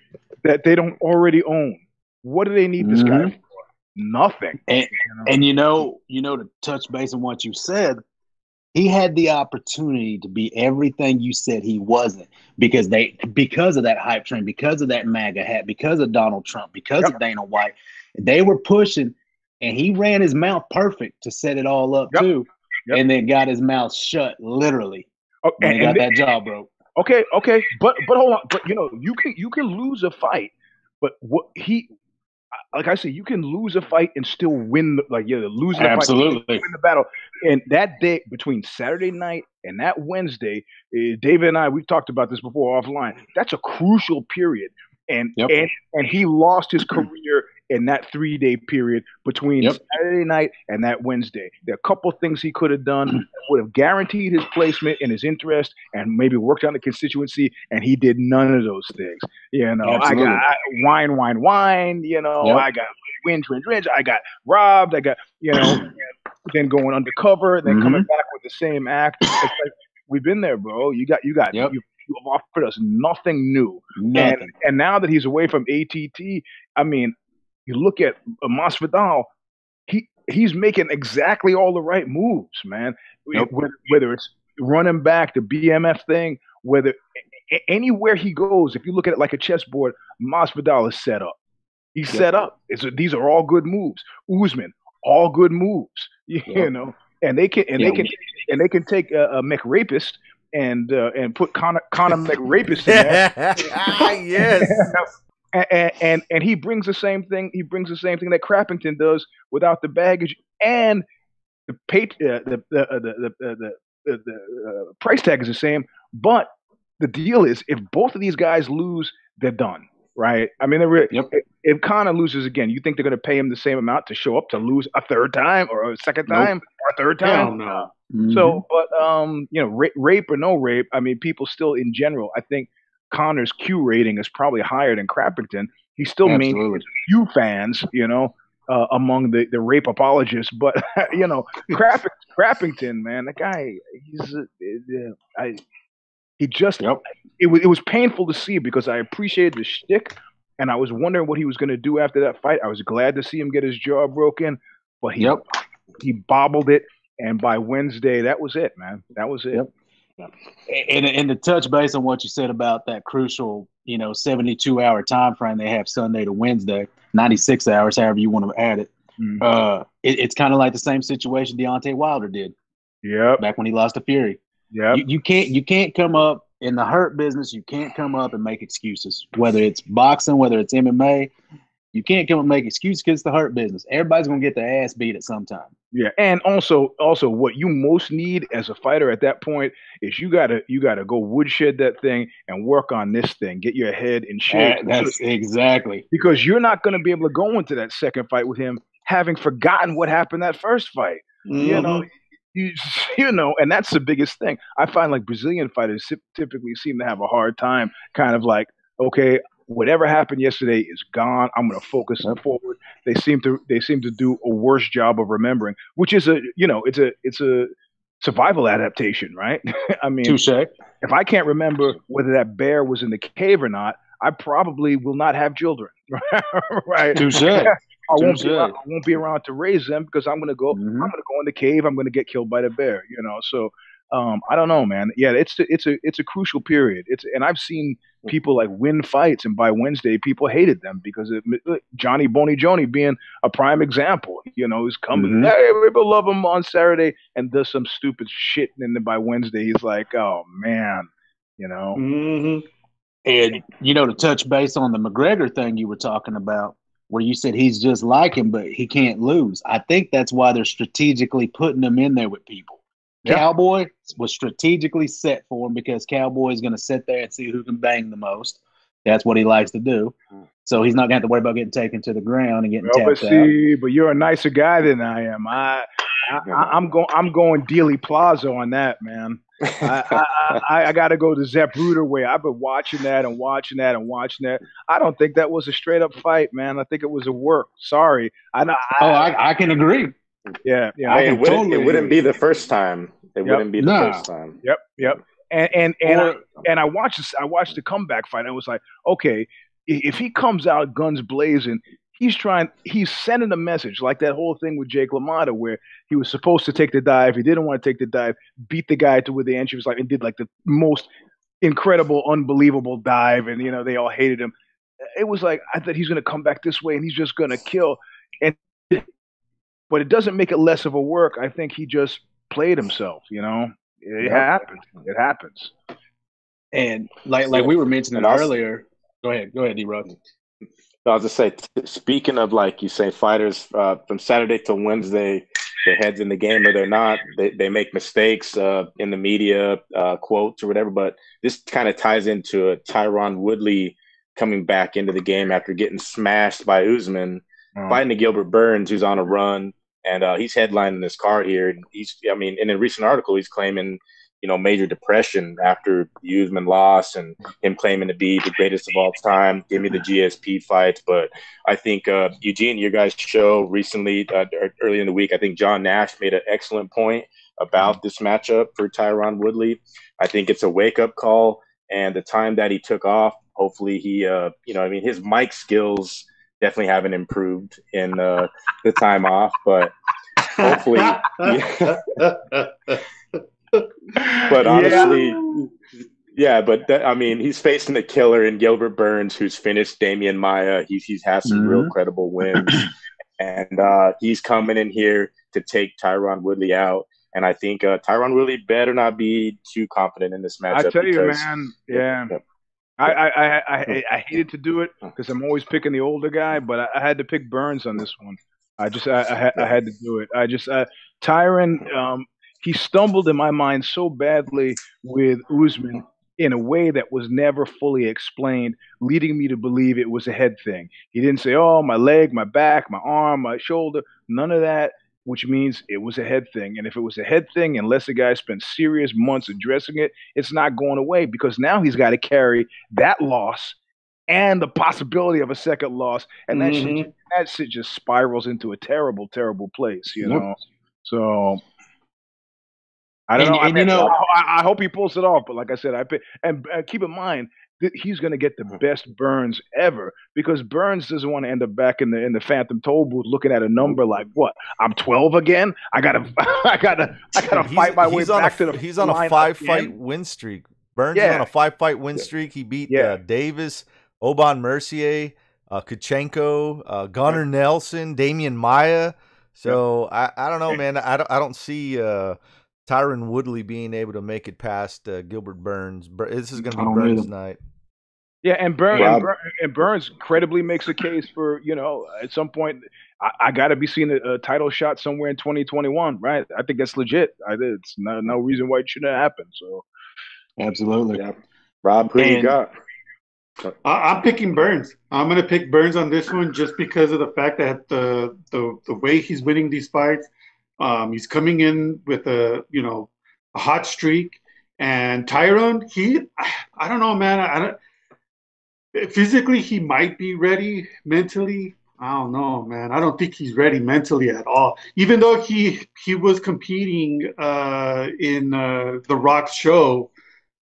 that they don't already own? What do they need this guy Mhm. for? Nothing. And, you know? and you know, you know, to touch base on what you said, he had the opportunity to be everything you said he wasn't because they because of that hype train, because of that MAGA hat, because of Donald Trump, because Yep. of Dana White, they were pushing, and he ran his mouth perfect to set it all up Yep. too, Yep. and then got his mouth shut literally Oh, when and- he got and that job broke. Okay, okay, but but hold on, but you know you can you can lose a fight, but what he like I said, you can lose a fight and still win. the- Like yeah, losing a fight, Absolutely. win the battle. And that day between Saturday night and that Wednesday, uh, David and I we've talked about this before offline. That's a crucial period, and Yep. and and he lost his career in that three day period between Yep. Saturday night and that Wednesday. There are a couple things he could have done that would have guaranteed his placement and his interest, and maybe worked on the constituency. And he did none of those things. You know, Absolutely. I got I, wine, wine, wine. You know, Yep. I got win, win, win. I got robbed. I got you know, then going undercover, then Mhm. coming back with the same act. It's like we've been there, bro. You got you got Yep. you, you have offered us nothing new. Nothing. And and now that he's away from ATT, I mean, you look at Masvidal, he he's making exactly all the right moves, man. Yep. Whether, whether it's running back the BMF thing, whether anywhere he goes, if you look at it like a chessboard, Masvidal is set up. He's set up. It's, these are all good moves. Usman, all good moves. You know, and they can and Yeah. they can and they can take a, a McRapist and uh, and put Conor Conor McRapist in there yes. And, and and he brings the same thing. He brings the same thing that Crappington does without the baggage and the pay, uh, the the uh, the the, uh, the, the, the uh, price tag is the same. But the deal is, if both of these guys lose, they're done, right? I mean, they're re- Yep. if, if Conor loses again, you think they're going to pay him the same amount to show up to lose a third time or a second Nope. time or a third Hell time? no. Mhm. So, but um, you know, ra- rape or no rape, I mean, people still in general, I think Conor's Q rating is probably higher than Crappington. He still maintains Absolutely. few fans, you know, uh, among the, the rape apologists. But you know, Crapp- Crappington, man, the guy, he's uh, uh, I, he just Yep. it was it was painful to see because I appreciated the shtick, and I was wondering what he was going to do after that fight. I was glad to see him get his jaw broken, but he Yep. he bobbled it, and by Wednesday, that was it, man. That was it. Yep. And, and to touch base on what you said about that crucial, you know, 72 hour time frame they have Sunday to Wednesday, 96 hours, however you want to add it. Mm. Uh, it it's kind of like the same situation Deontay Wilder did Yeah. back when he lost to Fury. Yeah. You, you can't you can't come up in the hurt business. You can't come up and make excuses. Whether it's boxing, whether it's MMA, you can't come and make excuses because it's the hurt business. Everybody's gonna get their ass beat at some time. Yeah, and also, also, what you most need as a fighter at that point is you gotta, you gotta go woodshed that thing and work on this thing. Get your head in shape. That- that's exactly. because you're not going to be able to go into that second fight with him having forgotten what happened that first fight. You know, mm-hmm. you, you know, and that's the biggest thing. I find like Brazilian fighters typically seem to have a hard time, kind of like, okay, whatever happened yesterday is gone. I'm going to focus forward. They seem to they seem to do a worse job of remembering, which is a you know, it's a it's a survival adaptation, right? I mean, Touche. if I can't remember whether that bear was in the cave or not, I probably will not have children, right? Touche. I won't be around, I won't be around to raise them because I'm gonna go. Mhm. I'm gonna go in the cave. I'm gonna get killed by the bear. You know. So um, I don't know, man. Yeah, it's a, it's a it's a crucial period. It's and I've seen people like win fights, and by Wednesday, people hated them because it, Johnny Boney Joni being a prime example. You know, he's coming. Mhm. Hey, people love him on Saturday and does some stupid shit, and then by Wednesday, he's like, oh man, you know. Mm-hmm. And you know, to touch base on the McGregor thing you were talking about, where you said he's just like him, but he can't lose. I think that's why they're strategically putting him in there with people. Yeah. Cowboy was strategically set for him because Cowboy is going to sit there and see who can bang the most. That's what he likes to do. So he's not going to have to worry about getting taken to the ground and getting Well, but tapped out. see, but you're a nicer guy than I am. I I, I, I'm going. I'm going Dealey Plaza on that, man. I, I, I, I got to go the Zapruder way. I've been watching that and watching that and watching that. I don't think that was a straight up fight, man. I think it was a work. Sorry. I know. Oh, I, I can agree. Yeah, yeah. I it wouldn't, totally it wouldn't be the first time. It Yep. wouldn't be the Nah. first time. Yep, yep. And and and I, and I watched this. I watched the comeback fight. I was like, okay, if he comes out guns blazing, he's trying. He's sending a message like that whole thing with Jake LaMotta, where he was supposed to take the dive, he didn't want to take the dive, beat the guy to where the entry was like, and did like the most incredible, unbelievable dive, and you know they all hated him. It was like I thought he's going to come back this way and he's just going to kill, and but it doesn't make it less of a work. I think he just played himself. You know, it Yep. happens. It happens. And like like we were mentioning And also- earlier. Go ahead, go ahead, D. Rod. No, I was just say, t- speaking of like you say, fighters uh, from Saturday to Wednesday, their heads in the game or they're not. They they make mistakes uh, in the media, uh, quotes or whatever. But this kind of ties into a Tyron Woodley coming back into the game after getting smashed by Usman, Um, fighting a Gilbert Burns who's on a run, and uh, he's headlining this card here. And he's, I mean, in a recent article, he's claiming, you know, major depression after the Usman loss and him claiming to be the greatest of all time. Give me the GSP fights, but I think uh, Eugene, your guys' show recently, uh, or early in the week, I think John Nash made an excellent point about this matchup for Tyron Woodley. I think it's a wake up call, and the time that he took off, hopefully he, uh, you know, I mean, his mic skills definitely haven't improved in uh, the time off, but hopefully, Yeah. but honestly, yeah, but that, I mean, he's facing a killer in Gilbert Burns, who's finished Demian Maia. He's he's had some real credible wins, and uh, he's coming in here to take Tyron Woodley out. And I think uh, Tyron Woodley better not be too confident in this matchup. I tell you, man. Yeah. Yep. I, I, I, I, I hated to do it because I'm always picking the older guy, but I, I had to pick Burns on this one. I just I, I, had- I had to do it. I just uh, Tyron, um, he stumbled in my mind so badly with Usman in a way that was never fully explained, leading me to believe it was a head thing. He didn't say, "Oh, my leg, my back, my arm, my shoulder," none of that. Which means it was a head thing, and if it was a head thing, unless the guy spent serious months addressing it, it's not going away because now he's got to carry that loss and the possibility of a second loss, and that shit, Mhm. that shit just spirals into a terrible, terrible place, you Yep. know. So I don't And- know. I, and you mean, know- I, I hope he pulls it off, but like I said, I and uh, keep in mind he's going to get the best Burns ever because Burns doesn't want to end up back in the in the Phantom Toll booth looking at a number like what I'm 12 again. I gotta, I gotta, I gotta He's- fight my way back a, to the. He's on a five again. fight win streak. Burns is Yeah. on a five fight win streak. He beat Yeah. uh, Davis, Aubin-Mercier, uh, Kunchenko, uh, Gunnar Nelson, Demian Maia. So I, I don't know, man. I don't I don't see uh, Tyron Woodley being able to make it past uh, Gilbert Burns. This is going to be Burns' night. Yeah, and, Burn, Rob- and, Burn, and Burns credibly makes a case for you know at some point I, I got to be seeing a, a title shot somewhere in 2021, right? I think that's legit. I, it's no no reason why it shouldn't happen. So Absolutely. Yeah. Rob, who you got? I, I'm picking Burns. I'm going to pick Burns on this one just because of the fact that the the, the way he's winning these fights, um, he's coming in with a you know a hot streak, and Tyron, he, I don't know, man. I don't physically he might be ready mentally. I don't know, man. I don't think he's ready mentally at all. Even though he he was competing uh, in uh, the Rock show,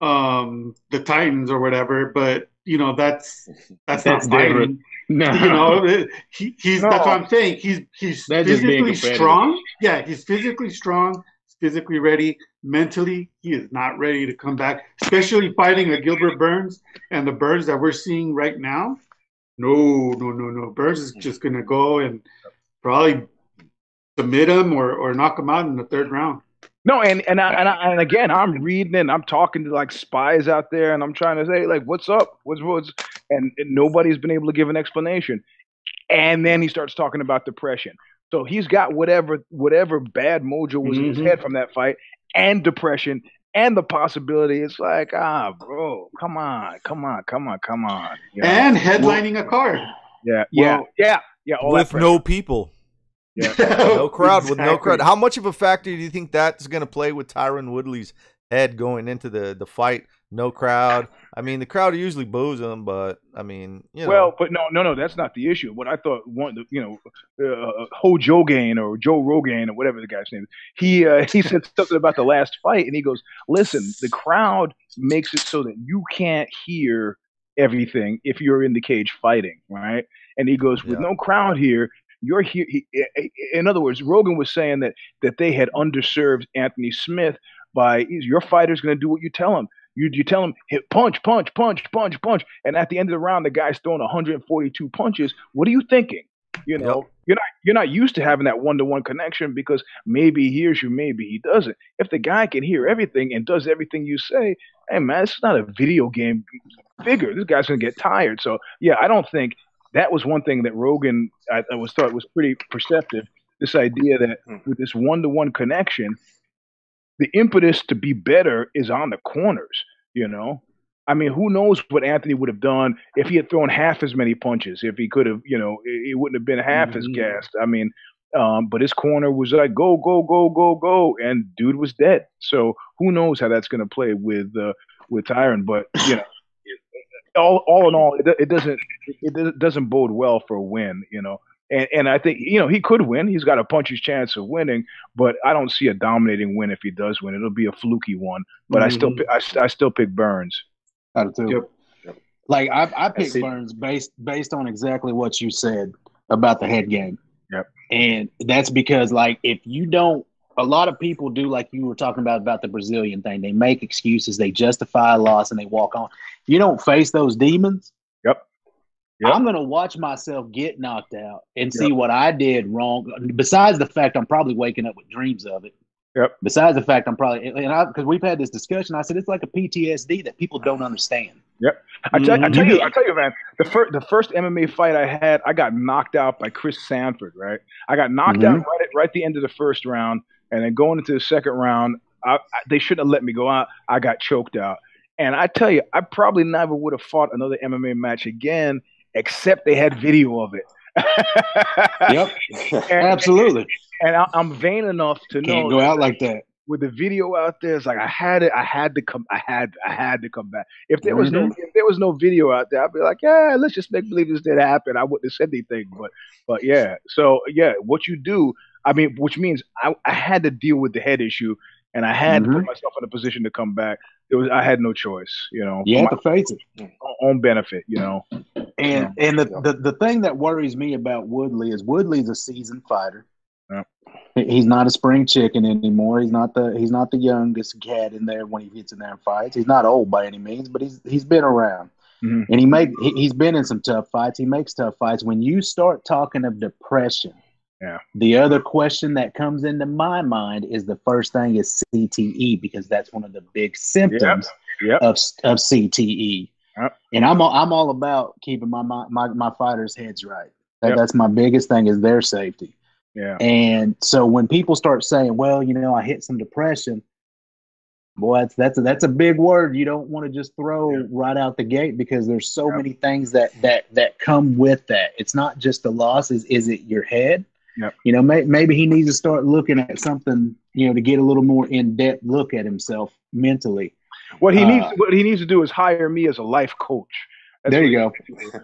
um, the Titans or whatever, but you know that's that's, That's not different. fighting. No. You know, he, he's No. that's what I'm saying. He's he's That's physically strong. Yeah, he's physically strong, physically ready. Mentally, he is not ready to come back, especially fighting a Gilbert Burns and the Burns that we're seeing right now. No, no, no, no. Burns is just gonna go and probably submit him or, or knock him out in the third round. no, and and I, and, I, and again, I'm reading and I'm talking to like spies out there, and I'm trying to say like, what's up? What's what's? And, and nobody's been able to give an explanation. And then he starts talking about depression. So he's got whatever whatever bad mojo was in his Mhm. head from that fight, and depression, and the possibility. It's like, ah, bro, come on, come on, come on, come on. You know? And headlining a card. yeah, yeah, well, yeah, yeah. All With no people. No crowd with no crowd. How much of a factor do you think that's going to play with Tyron Woodley's head going into the the fight? No crowd. I mean, the crowd usually boos him, but I mean, you know. Well, but no, no, no, that's not the issue. What I thought, one, you know, uh, Ho Jogain or Joe Rogan or whatever the guy's name is, he uh, he said something about the last fight, and he goes, "Listen, the crowd makes it so that you can't hear everything if you're in the cage fighting, right?" And he goes, "With Yeah. no crowd here." You're here. He, in other words, Rogan was saying that that they had underserved Anthony Smith by your fighter's going to do what you tell him. You you tell him hit punch, punch, punch, punch, punch, and at the end of the round, the guy's throwing 142 punches. What are you thinking? You know, you're not you're not used to having that one to one connection because maybe he hears you, maybe he doesn't. If the guy can hear everything and does everything you say, hey man, it's not a video game figure. This guy's gonna get tired. So yeah, I don't think that was one thing that Rogan I, I was thought was pretty perceptive. This idea that hmm. with this one to one connection, the impetus to be better is on the corners. You know, I mean, who knows what Anthony would have done if he had thrown half as many punches? If he could have, you know, it, it wouldn't have been half as Mhm. gassed. I mean, um, but his corner was like go, go, go, go, go, and dude was dead. So who knows how that's going to play with uh, with Tyron? But you know, all all in all, it, it doesn't it do- doesn't bode well for a win. You know. And, and I think you know he could win. He's got a puncher's chance of winning, but I don't see a dominating win if he does win. It'll be a fluky one. But I still mm-hmm. I, I still pick Burns. I do too. Yep. Like I, I picked see. Burns based based on exactly what you said about the head game. Yep. And that's because like if you don't a lot of people do like you were talking about about the Brazilian thing. They make excuses, they justify a loss and they walk on. If you don't face those demons, Yep. Yep. I'm gonna watch myself get knocked out and see what I did wrong. Besides the fact I'm probably waking up with dreams of it. Yep. Besides the fact I'm probably and I because we've had this discussion, I said it's like a PTSD that people don't understand. I tell, I mm-hmm. tell you. I tell you, man. The first, the first MMA fight I had, I got knocked out by Chris Sanford. Right, I got knocked out mm-hmm. right at, right at the end of the first round, and then going into the second round, I, I, they shouldn't have let me go out. I got choked out, and I tell you, I probably never would have fought another MMA match again, except they had video of it. Yep. And- Absolutely. And I, I'm vain enough to Can't know go out like that. with the video out there, it's like I had it. I had to come. I had. I had to come back. If there was no, mm-hmm. if there was no video out there, I'd be like, yeah, let's just make believe this did happen. I wouldn't have said anything. But, but yeah. So yeah, what you do, I mean, which means I, I had to deal with the head issue, and I had to put myself in a position to come back. It was I had no choice, you know, You for have to face it. my own benefit, you know. And and the, the the thing that worries me about Woodley is Woodley's a seasoned fighter. Yeah. He's not a spring chicken anymore. He's not the he's not the youngest cat in there when he gets in there and fights. He's not old by any means, but he's he's been around. Mhm. And he make he, he's been in some tough fights. He makes tough fights. When you start talking of depression, Yeah. the other question that comes into my mind is the first thing is CTE because that's one of the big symptoms Yep. of of CTE. Yep. And I'm all, I'm all about keeping my my my, my fighters' heads right. That, Yep. That's my biggest thing is their safety. Yeah. And so when people start saying, "Well, you know, I hit some depression," boy, that's that's a, that's a big word. You don't want to just throw Yeah. right out the gate because there's so Yep. many things that that that come with that. It's not just the loss. Is is it your head? Yep. You know, may, maybe he needs to start looking at something. You know, to get a little more in depth look at himself mentally. What he needs, Uh, what he needs to do is hire me as a life coach. There you go.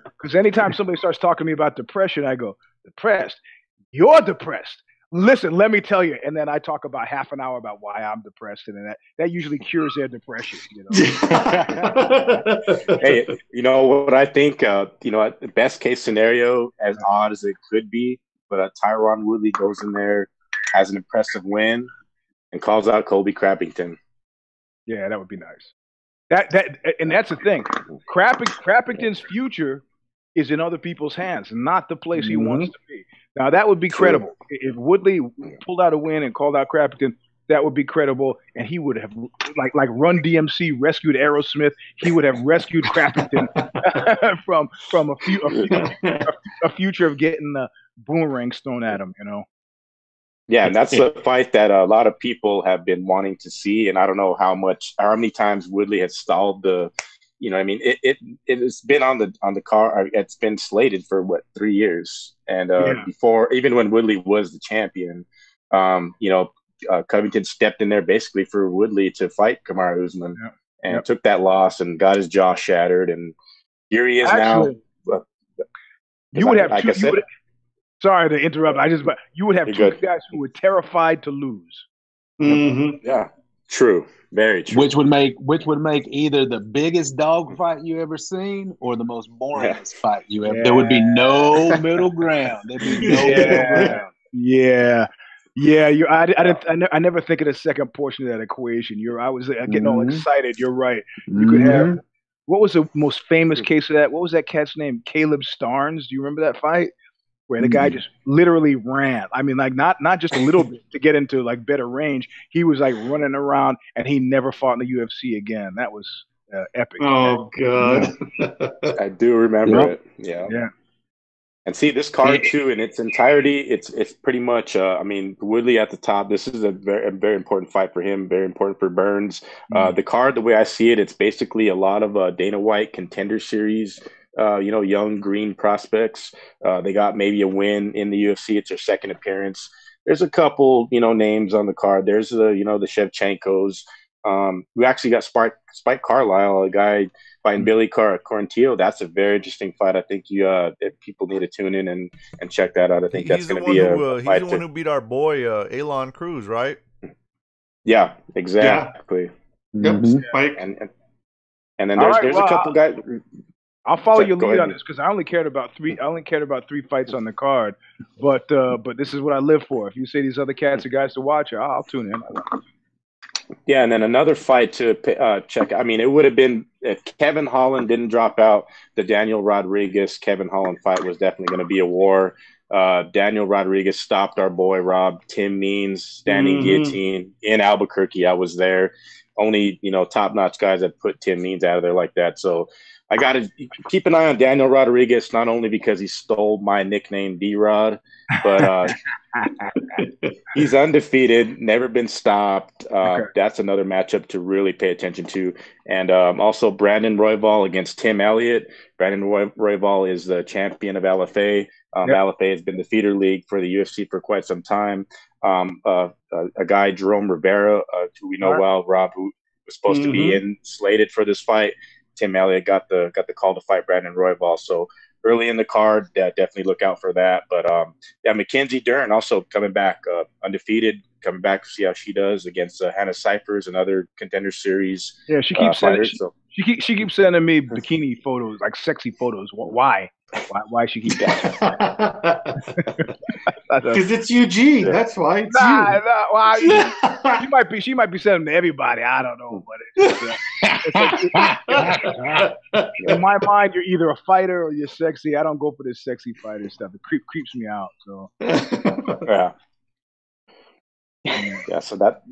Because anytime somebody starts talking to me about depression, I go, depressed? You're depressed. Listen, let me tell you. And then I talk about half an hour about why I'm depressed. And then that, that usually cures their depression, you know. hey, you know what I think? Uh, you know, the best case scenario, as odd as it could be, but uh, Tyron Woodley goes in there, has an impressive win, and calls out Colby Crappington. yeah, that would be nice. That that and that's the thing. Crapping, Crappington's future is in other people's hands, not the place he Mhm. wants to be. Now that would be credible. If Woodley pulled out a win and called out Crappington, that would be credible, and he would have like like Run DMC rescued Aerosmith. He would have rescued Crappington from from a, few, a, a future of getting the boomerangs thrown at him. You know. Yeah, and that's a fight that a lot of people have been wanting to see, and I don't know how much, how many times Woodley has stalled the you know, I mean, it, it it's been on the on the car. It's been slated for what three years, and uh, Yeah. before even when Woodley was the champion, um, you know, uh, Covington stepped in there basically for Woodley to fight Kamaru Usman, Yep. and Yep. took that loss and got his jaw shattered, and here he is Actually, now. you would have like two. I you said, would, sorry to interrupt. I just, but you would have You're two good. guys who were terrified to lose. hmm yeah, true, very true. Which would make which would make either the biggest dog fight you ever seen or the most boringest fight you ever. There would be no middle ground. There'd be no Yeah. middle ground. Yeah. Yeah, you. I, I didn't. I, ne- I never think of the second portion of that equation. You're. I was uh, getting all Mhm. excited. You're right. You could have. What was the most famous case of that? What was that cat's name? Kalib Starnes. Do you remember that fight where the guy just literally ran? I mean, like not not just a little bit to get into like better range. He was like running around, and he never fought in the UFC again. That was uh, epic. Oh god. I do remember Yep. it. Yeah. Yeah. And see this card too in its entirety. It's it's pretty much. Uh, I mean, Woodley at the top. This is a very a very important fight for him. Very important for Burns. Uh, the card, the way I see it, it's basically a lot of uh, Dana White contender series. Uh, you know, young green prospects. Uh, they got maybe a win in the UFC. It's their second appearance. There's a couple, you know, names on the card. There's the, you know, the Shevchenkos. Um, we actually got Spike Spike Carlyle, a guy fighting Billy Car- Quarantillo. That's a very interesting fight. I think you uh, if people need to tune in and, and check that out. I think that's he's the going to be a, who uh, a he's fight. the to- one who beat our boy uh, Aalon Cruz, right? yeah, exactly. Yep. Mhm. Spike. And, and and then there's right, there's well, a couple guys. I'll follow your lead on this because I only cared about three. I only cared about three fights on the card, but uh, but this is what I live for. If you say these other cats are guys to watch, I'll, I'll tune in. Yeah, and then another fight to uh, check. I mean, it would have been if Kevin Holland didn't drop out. The Daniel Rodriguez Kevin Holland fight was definitely going to be a war. Uh, Daniel Rodriguez stopped our boy Rob Tim Means standing Mhm. guillotine in Albuquerque. I was there. Only you know top notch guys that put Tim Means out of there like that. So I got to keep an eye on Daniel Rodriguez not only because he stole my nickname D Rod, but uh, he's undefeated, never been stopped. Uh, Okay. That's another matchup to really pay attention to. And um, also Brandon Royval against Tim Elliott. Brandon Roy- Royval is the champion of LFA. Um, Yep. LFA has been the feeder league for the UFC for quite some time. Um, uh, uh, a guy, Jerome Rivera, uh, who we know Alright. well, Rob, who was supposed to be Mhm. in slated for this fight. Tim Elliott got the got the call to fight Brandon Royval. So early in the card, uh, definitely look out for that. But um, yeah, Mackenzie Dern also coming back uh, undefeated, coming back to see how she does against uh, Hannah Cifers and other contender series Yeah, she uh, keeps sending. fighters. She, So she keeps she keeps sending me bikini photos, like sexy photos. Why? Why? Why she keep? Because it's Eugene. That's why. It's Nah, you. nah, why? She might be. She might be sending to everybody. I don't know, but it's, uh, it's like, in my mind, you're either a fighter or you're sexy. I don't go for this sexy fighter stuff. It creep, creeps me out. So yeah, yeah. So that.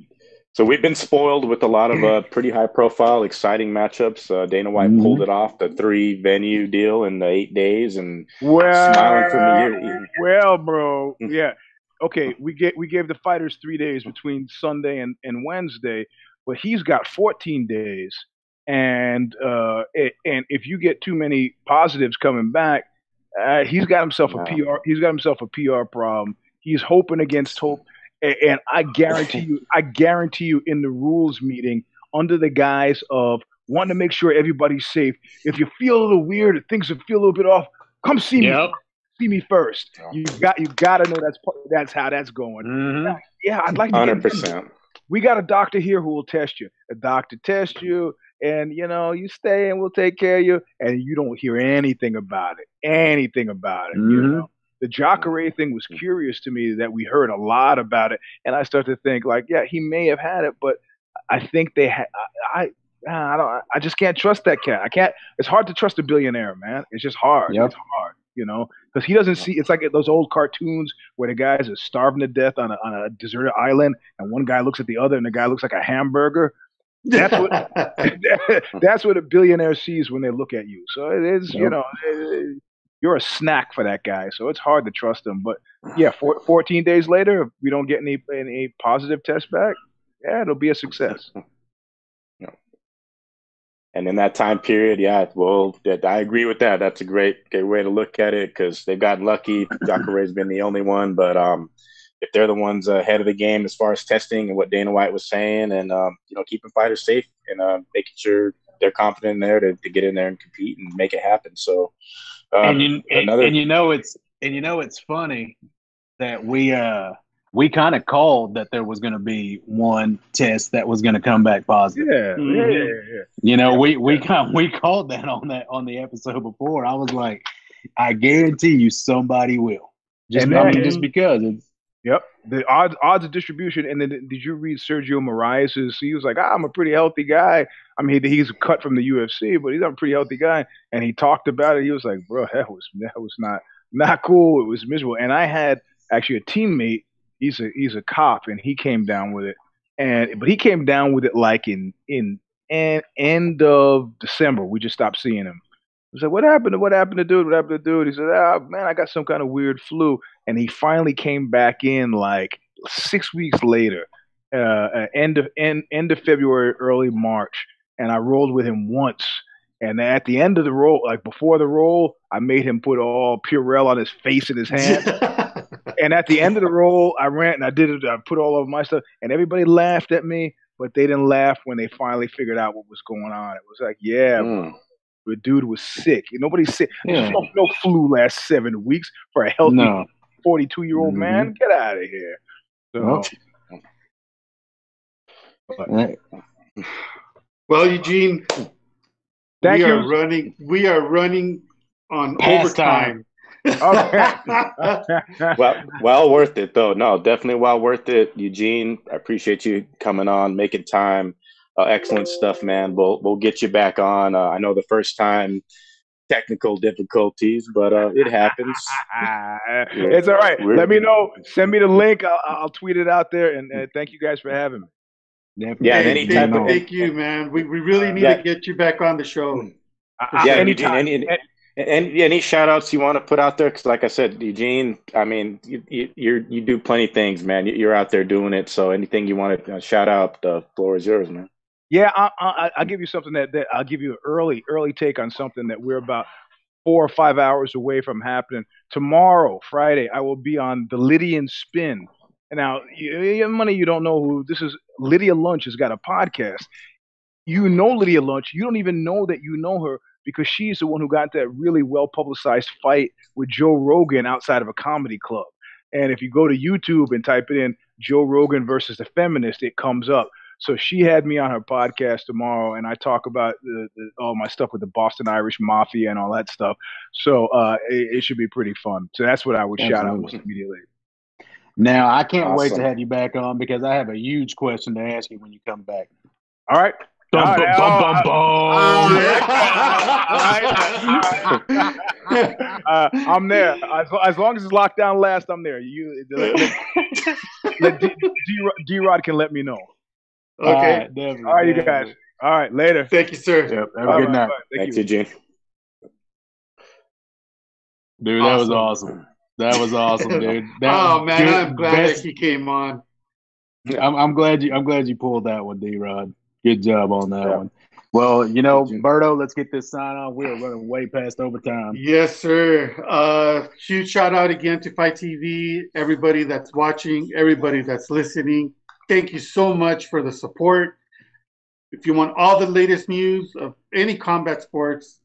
So we've been spoiled with a lot of uh, pretty high profile, exciting matchups. Uh, Dana White Mhm. pulled it off, the three venue deal in the eight days, and well, Smiling from ear ear. well, bro, Mm. yeah. Okay, we get we gave the fighters three days between Sunday and, and Wednesday, but he's got 14 days, and uh, it, and if you get too many positives coming back, uh, he's got himself a PR. He's got himself a PR problem. He's hoping against hope, and, and I guarantee you, I guarantee you, in the rules meeting, under the guise of wanting to make sure everybody's safe, if you feel a little weird, or things feel a little bit off, come see me see me first. Yeah. You got you got to know that's that's how that's going. Mhm. Yeah, I'd like to. hundred Get, percent. we got a doctor here who will test you. A doctor test you, and you know you stay and we'll take care of you, and you don't hear anything about it. Anything about it. You Mhm. know. The Jacare thing was curious to me that we heard a lot about it, and I start to think like, yeah, he may have had it, but I think they had. I, I, I don't. I just can't trust that cat. I can't. It's hard to trust a billionaire, man. It's just hard. Yep. It's hard, you know, because he doesn't see. It's like those old cartoons where the guys are starving to death on a on a deserted island, and one guy looks at the other, and the guy looks like a hamburger. That's what. that's what a billionaire sees when they look at you. So it is, you Yep. know, eh, you're a snack for that guy. So it's hard to trust him. But yeah, four, 14 days later, if we don't get any any positive test back, yeah, it'll be a success. And in that time period, yeah, well, I agree with that. That's a great, great way to look at it because they've gotten lucky. Jacare's been the only one, but um, if they're the ones ahead of the game as far as testing and what Dana White was saying, and um, you know, keeping fighters safe and uh, making sure they're confident in there to, to get in there and compete and make it happen. So, um, and you and, another and you know it's and you know it's funny that we uh we kind of called that there was going to be one test that was going to come back positive. Yeah, Mhm. yeah, yeah, yeah. You know, we we kind we called that on that on the episode before. I was like, I guarantee you somebody will. Just I mean, just because it's Yep. The odds odds of distribution, and then did you read Sergio Moraes'? He was like, ah, "I'm a pretty healthy guy. I mean, he's cut from the UFC, but he's a pretty healthy guy." And he talked about it. He was like, "Bro, that was that was not not cool. It was miserable." And I had actually a teammate. He's a he's a cop, and he came down with it. And but he came down with it like in in and end of December. We just stopped seeing him. I said, "What happened? To, what happened to dude? What happened to dude?" He said, "Ah, man, I got some kind of weird flu." And he finally came back in like six weeks later, uh, uh, end of end end of February, early March, and I rolled with him once. And at the end of the roll, like before the roll, I made him put all Purell on his face and his hand. and at the end of the roll, I ran and I did it. I put all of my stuff, and everybody laughed at me, but they didn't laugh when they finally figured out what was going on. It was like, yeah, Mm. The dude was sick. Nobody's sick. Yeah. No, no flu last seven weeks for a healthy no. 42 year old Mhm. man. Get out of here. So, Well, well, Eugene, Thank we you. are running. We are running on Past overtime. well, well worth it though. No, definitely well worth it. Eugene, I appreciate you coming on, making time. Uh, excellent stuff, man. We'll we'll get you back on. Uh, I know the first time technical difficulties, but uh, it happens. it's all right. We're- Let me know. Send me the link. I'll, I'll tweet it out there. And uh, thank you guys for having me. Definitely. Yeah, Hey, any thank, type of- thank you, man. We, we really need Yeah. to get you back on the show. I- Yeah, anytime. Eugene, any, any, any shout outs you want to put out there? Because, like I said, Eugene, I mean, you, you, you're, you do plenty of things, man. You- You're out there doing it. So, anything you want to uh, shout out, the floor is yours, man. Yeah, I, I, I'll give you something that, that I'll give you an early early take on something that we're about four or five hours away from happening tomorrow, Friday. I will be on the Lydian Spin. Now, you, money, you don't know who this is. Lydia Lunch has got a podcast. You know Lydia Lunch. You don't even know that you know her because she's the one who got that really well publicized fight with Joe Rogan outside of a comedy club. And if you go to YouTube and type it in Joe Rogan versus the feminist, it comes up. So she had me on her podcast tomorrow, and I talk about the, the, all my stuff with the Boston Irish Mafia and all that stuff. So uh, it, it should be pretty fun. So that's what I would shout out Absolutely. most immediately. Now I can't wait to have you back on because I have a huge question to ask you when you come back. All right. Bum, All bum, right, oh, bum, bum. uh, I'm there. As, as long as it's locked down last, I'm there. You let, let, D, D, Rod can let me know. Okay. All right, definitely, All right, you guys. All right, later. Thank you, sir. Yep. Have a Bye, good bye, night, bye. Thank Thanks, you. Eugene. dude. That was Awesome. awesome. That was awesome, dude. That oh man, good. I'm glad Best- that he came on. I'm, I'm glad you. I'm glad you pulled that one, D. Rod. Good job on that Yeah. one. Well, you know, Berto, let's get this sign on. We're running way past overtime. Yes, sir. Uh, huge shout out again to Fight TV, everybody that's watching, everybody that's listening. Thank you so much for the support. If you want all the latest news of any combat sports,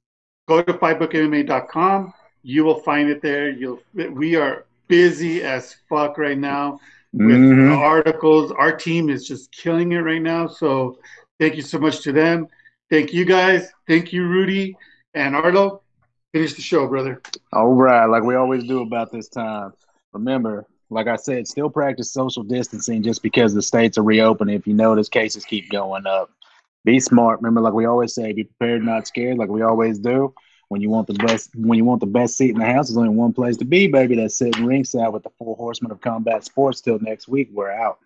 go to fightbookmma.com. You will find it there. You'll. We are busy as fuck right now with Mhm. articles. Our team is just killing it right now. So thank you so much to them. Thank you guys. Thank you, Rudy and Arlo. Finish the show, brother. All right, like we always do about this time. Remember, like I said, still practice social distancing just because the states are reopening. If you notice, cases keep going up. Be smart. Remember, like we always say, be prepared, not scared. Like we always do. When you want the best, when you want the best seat in the house, there's only one place to be, baby. That's sitting ringside with the four horsemen of combat sports. Till next week, we're out.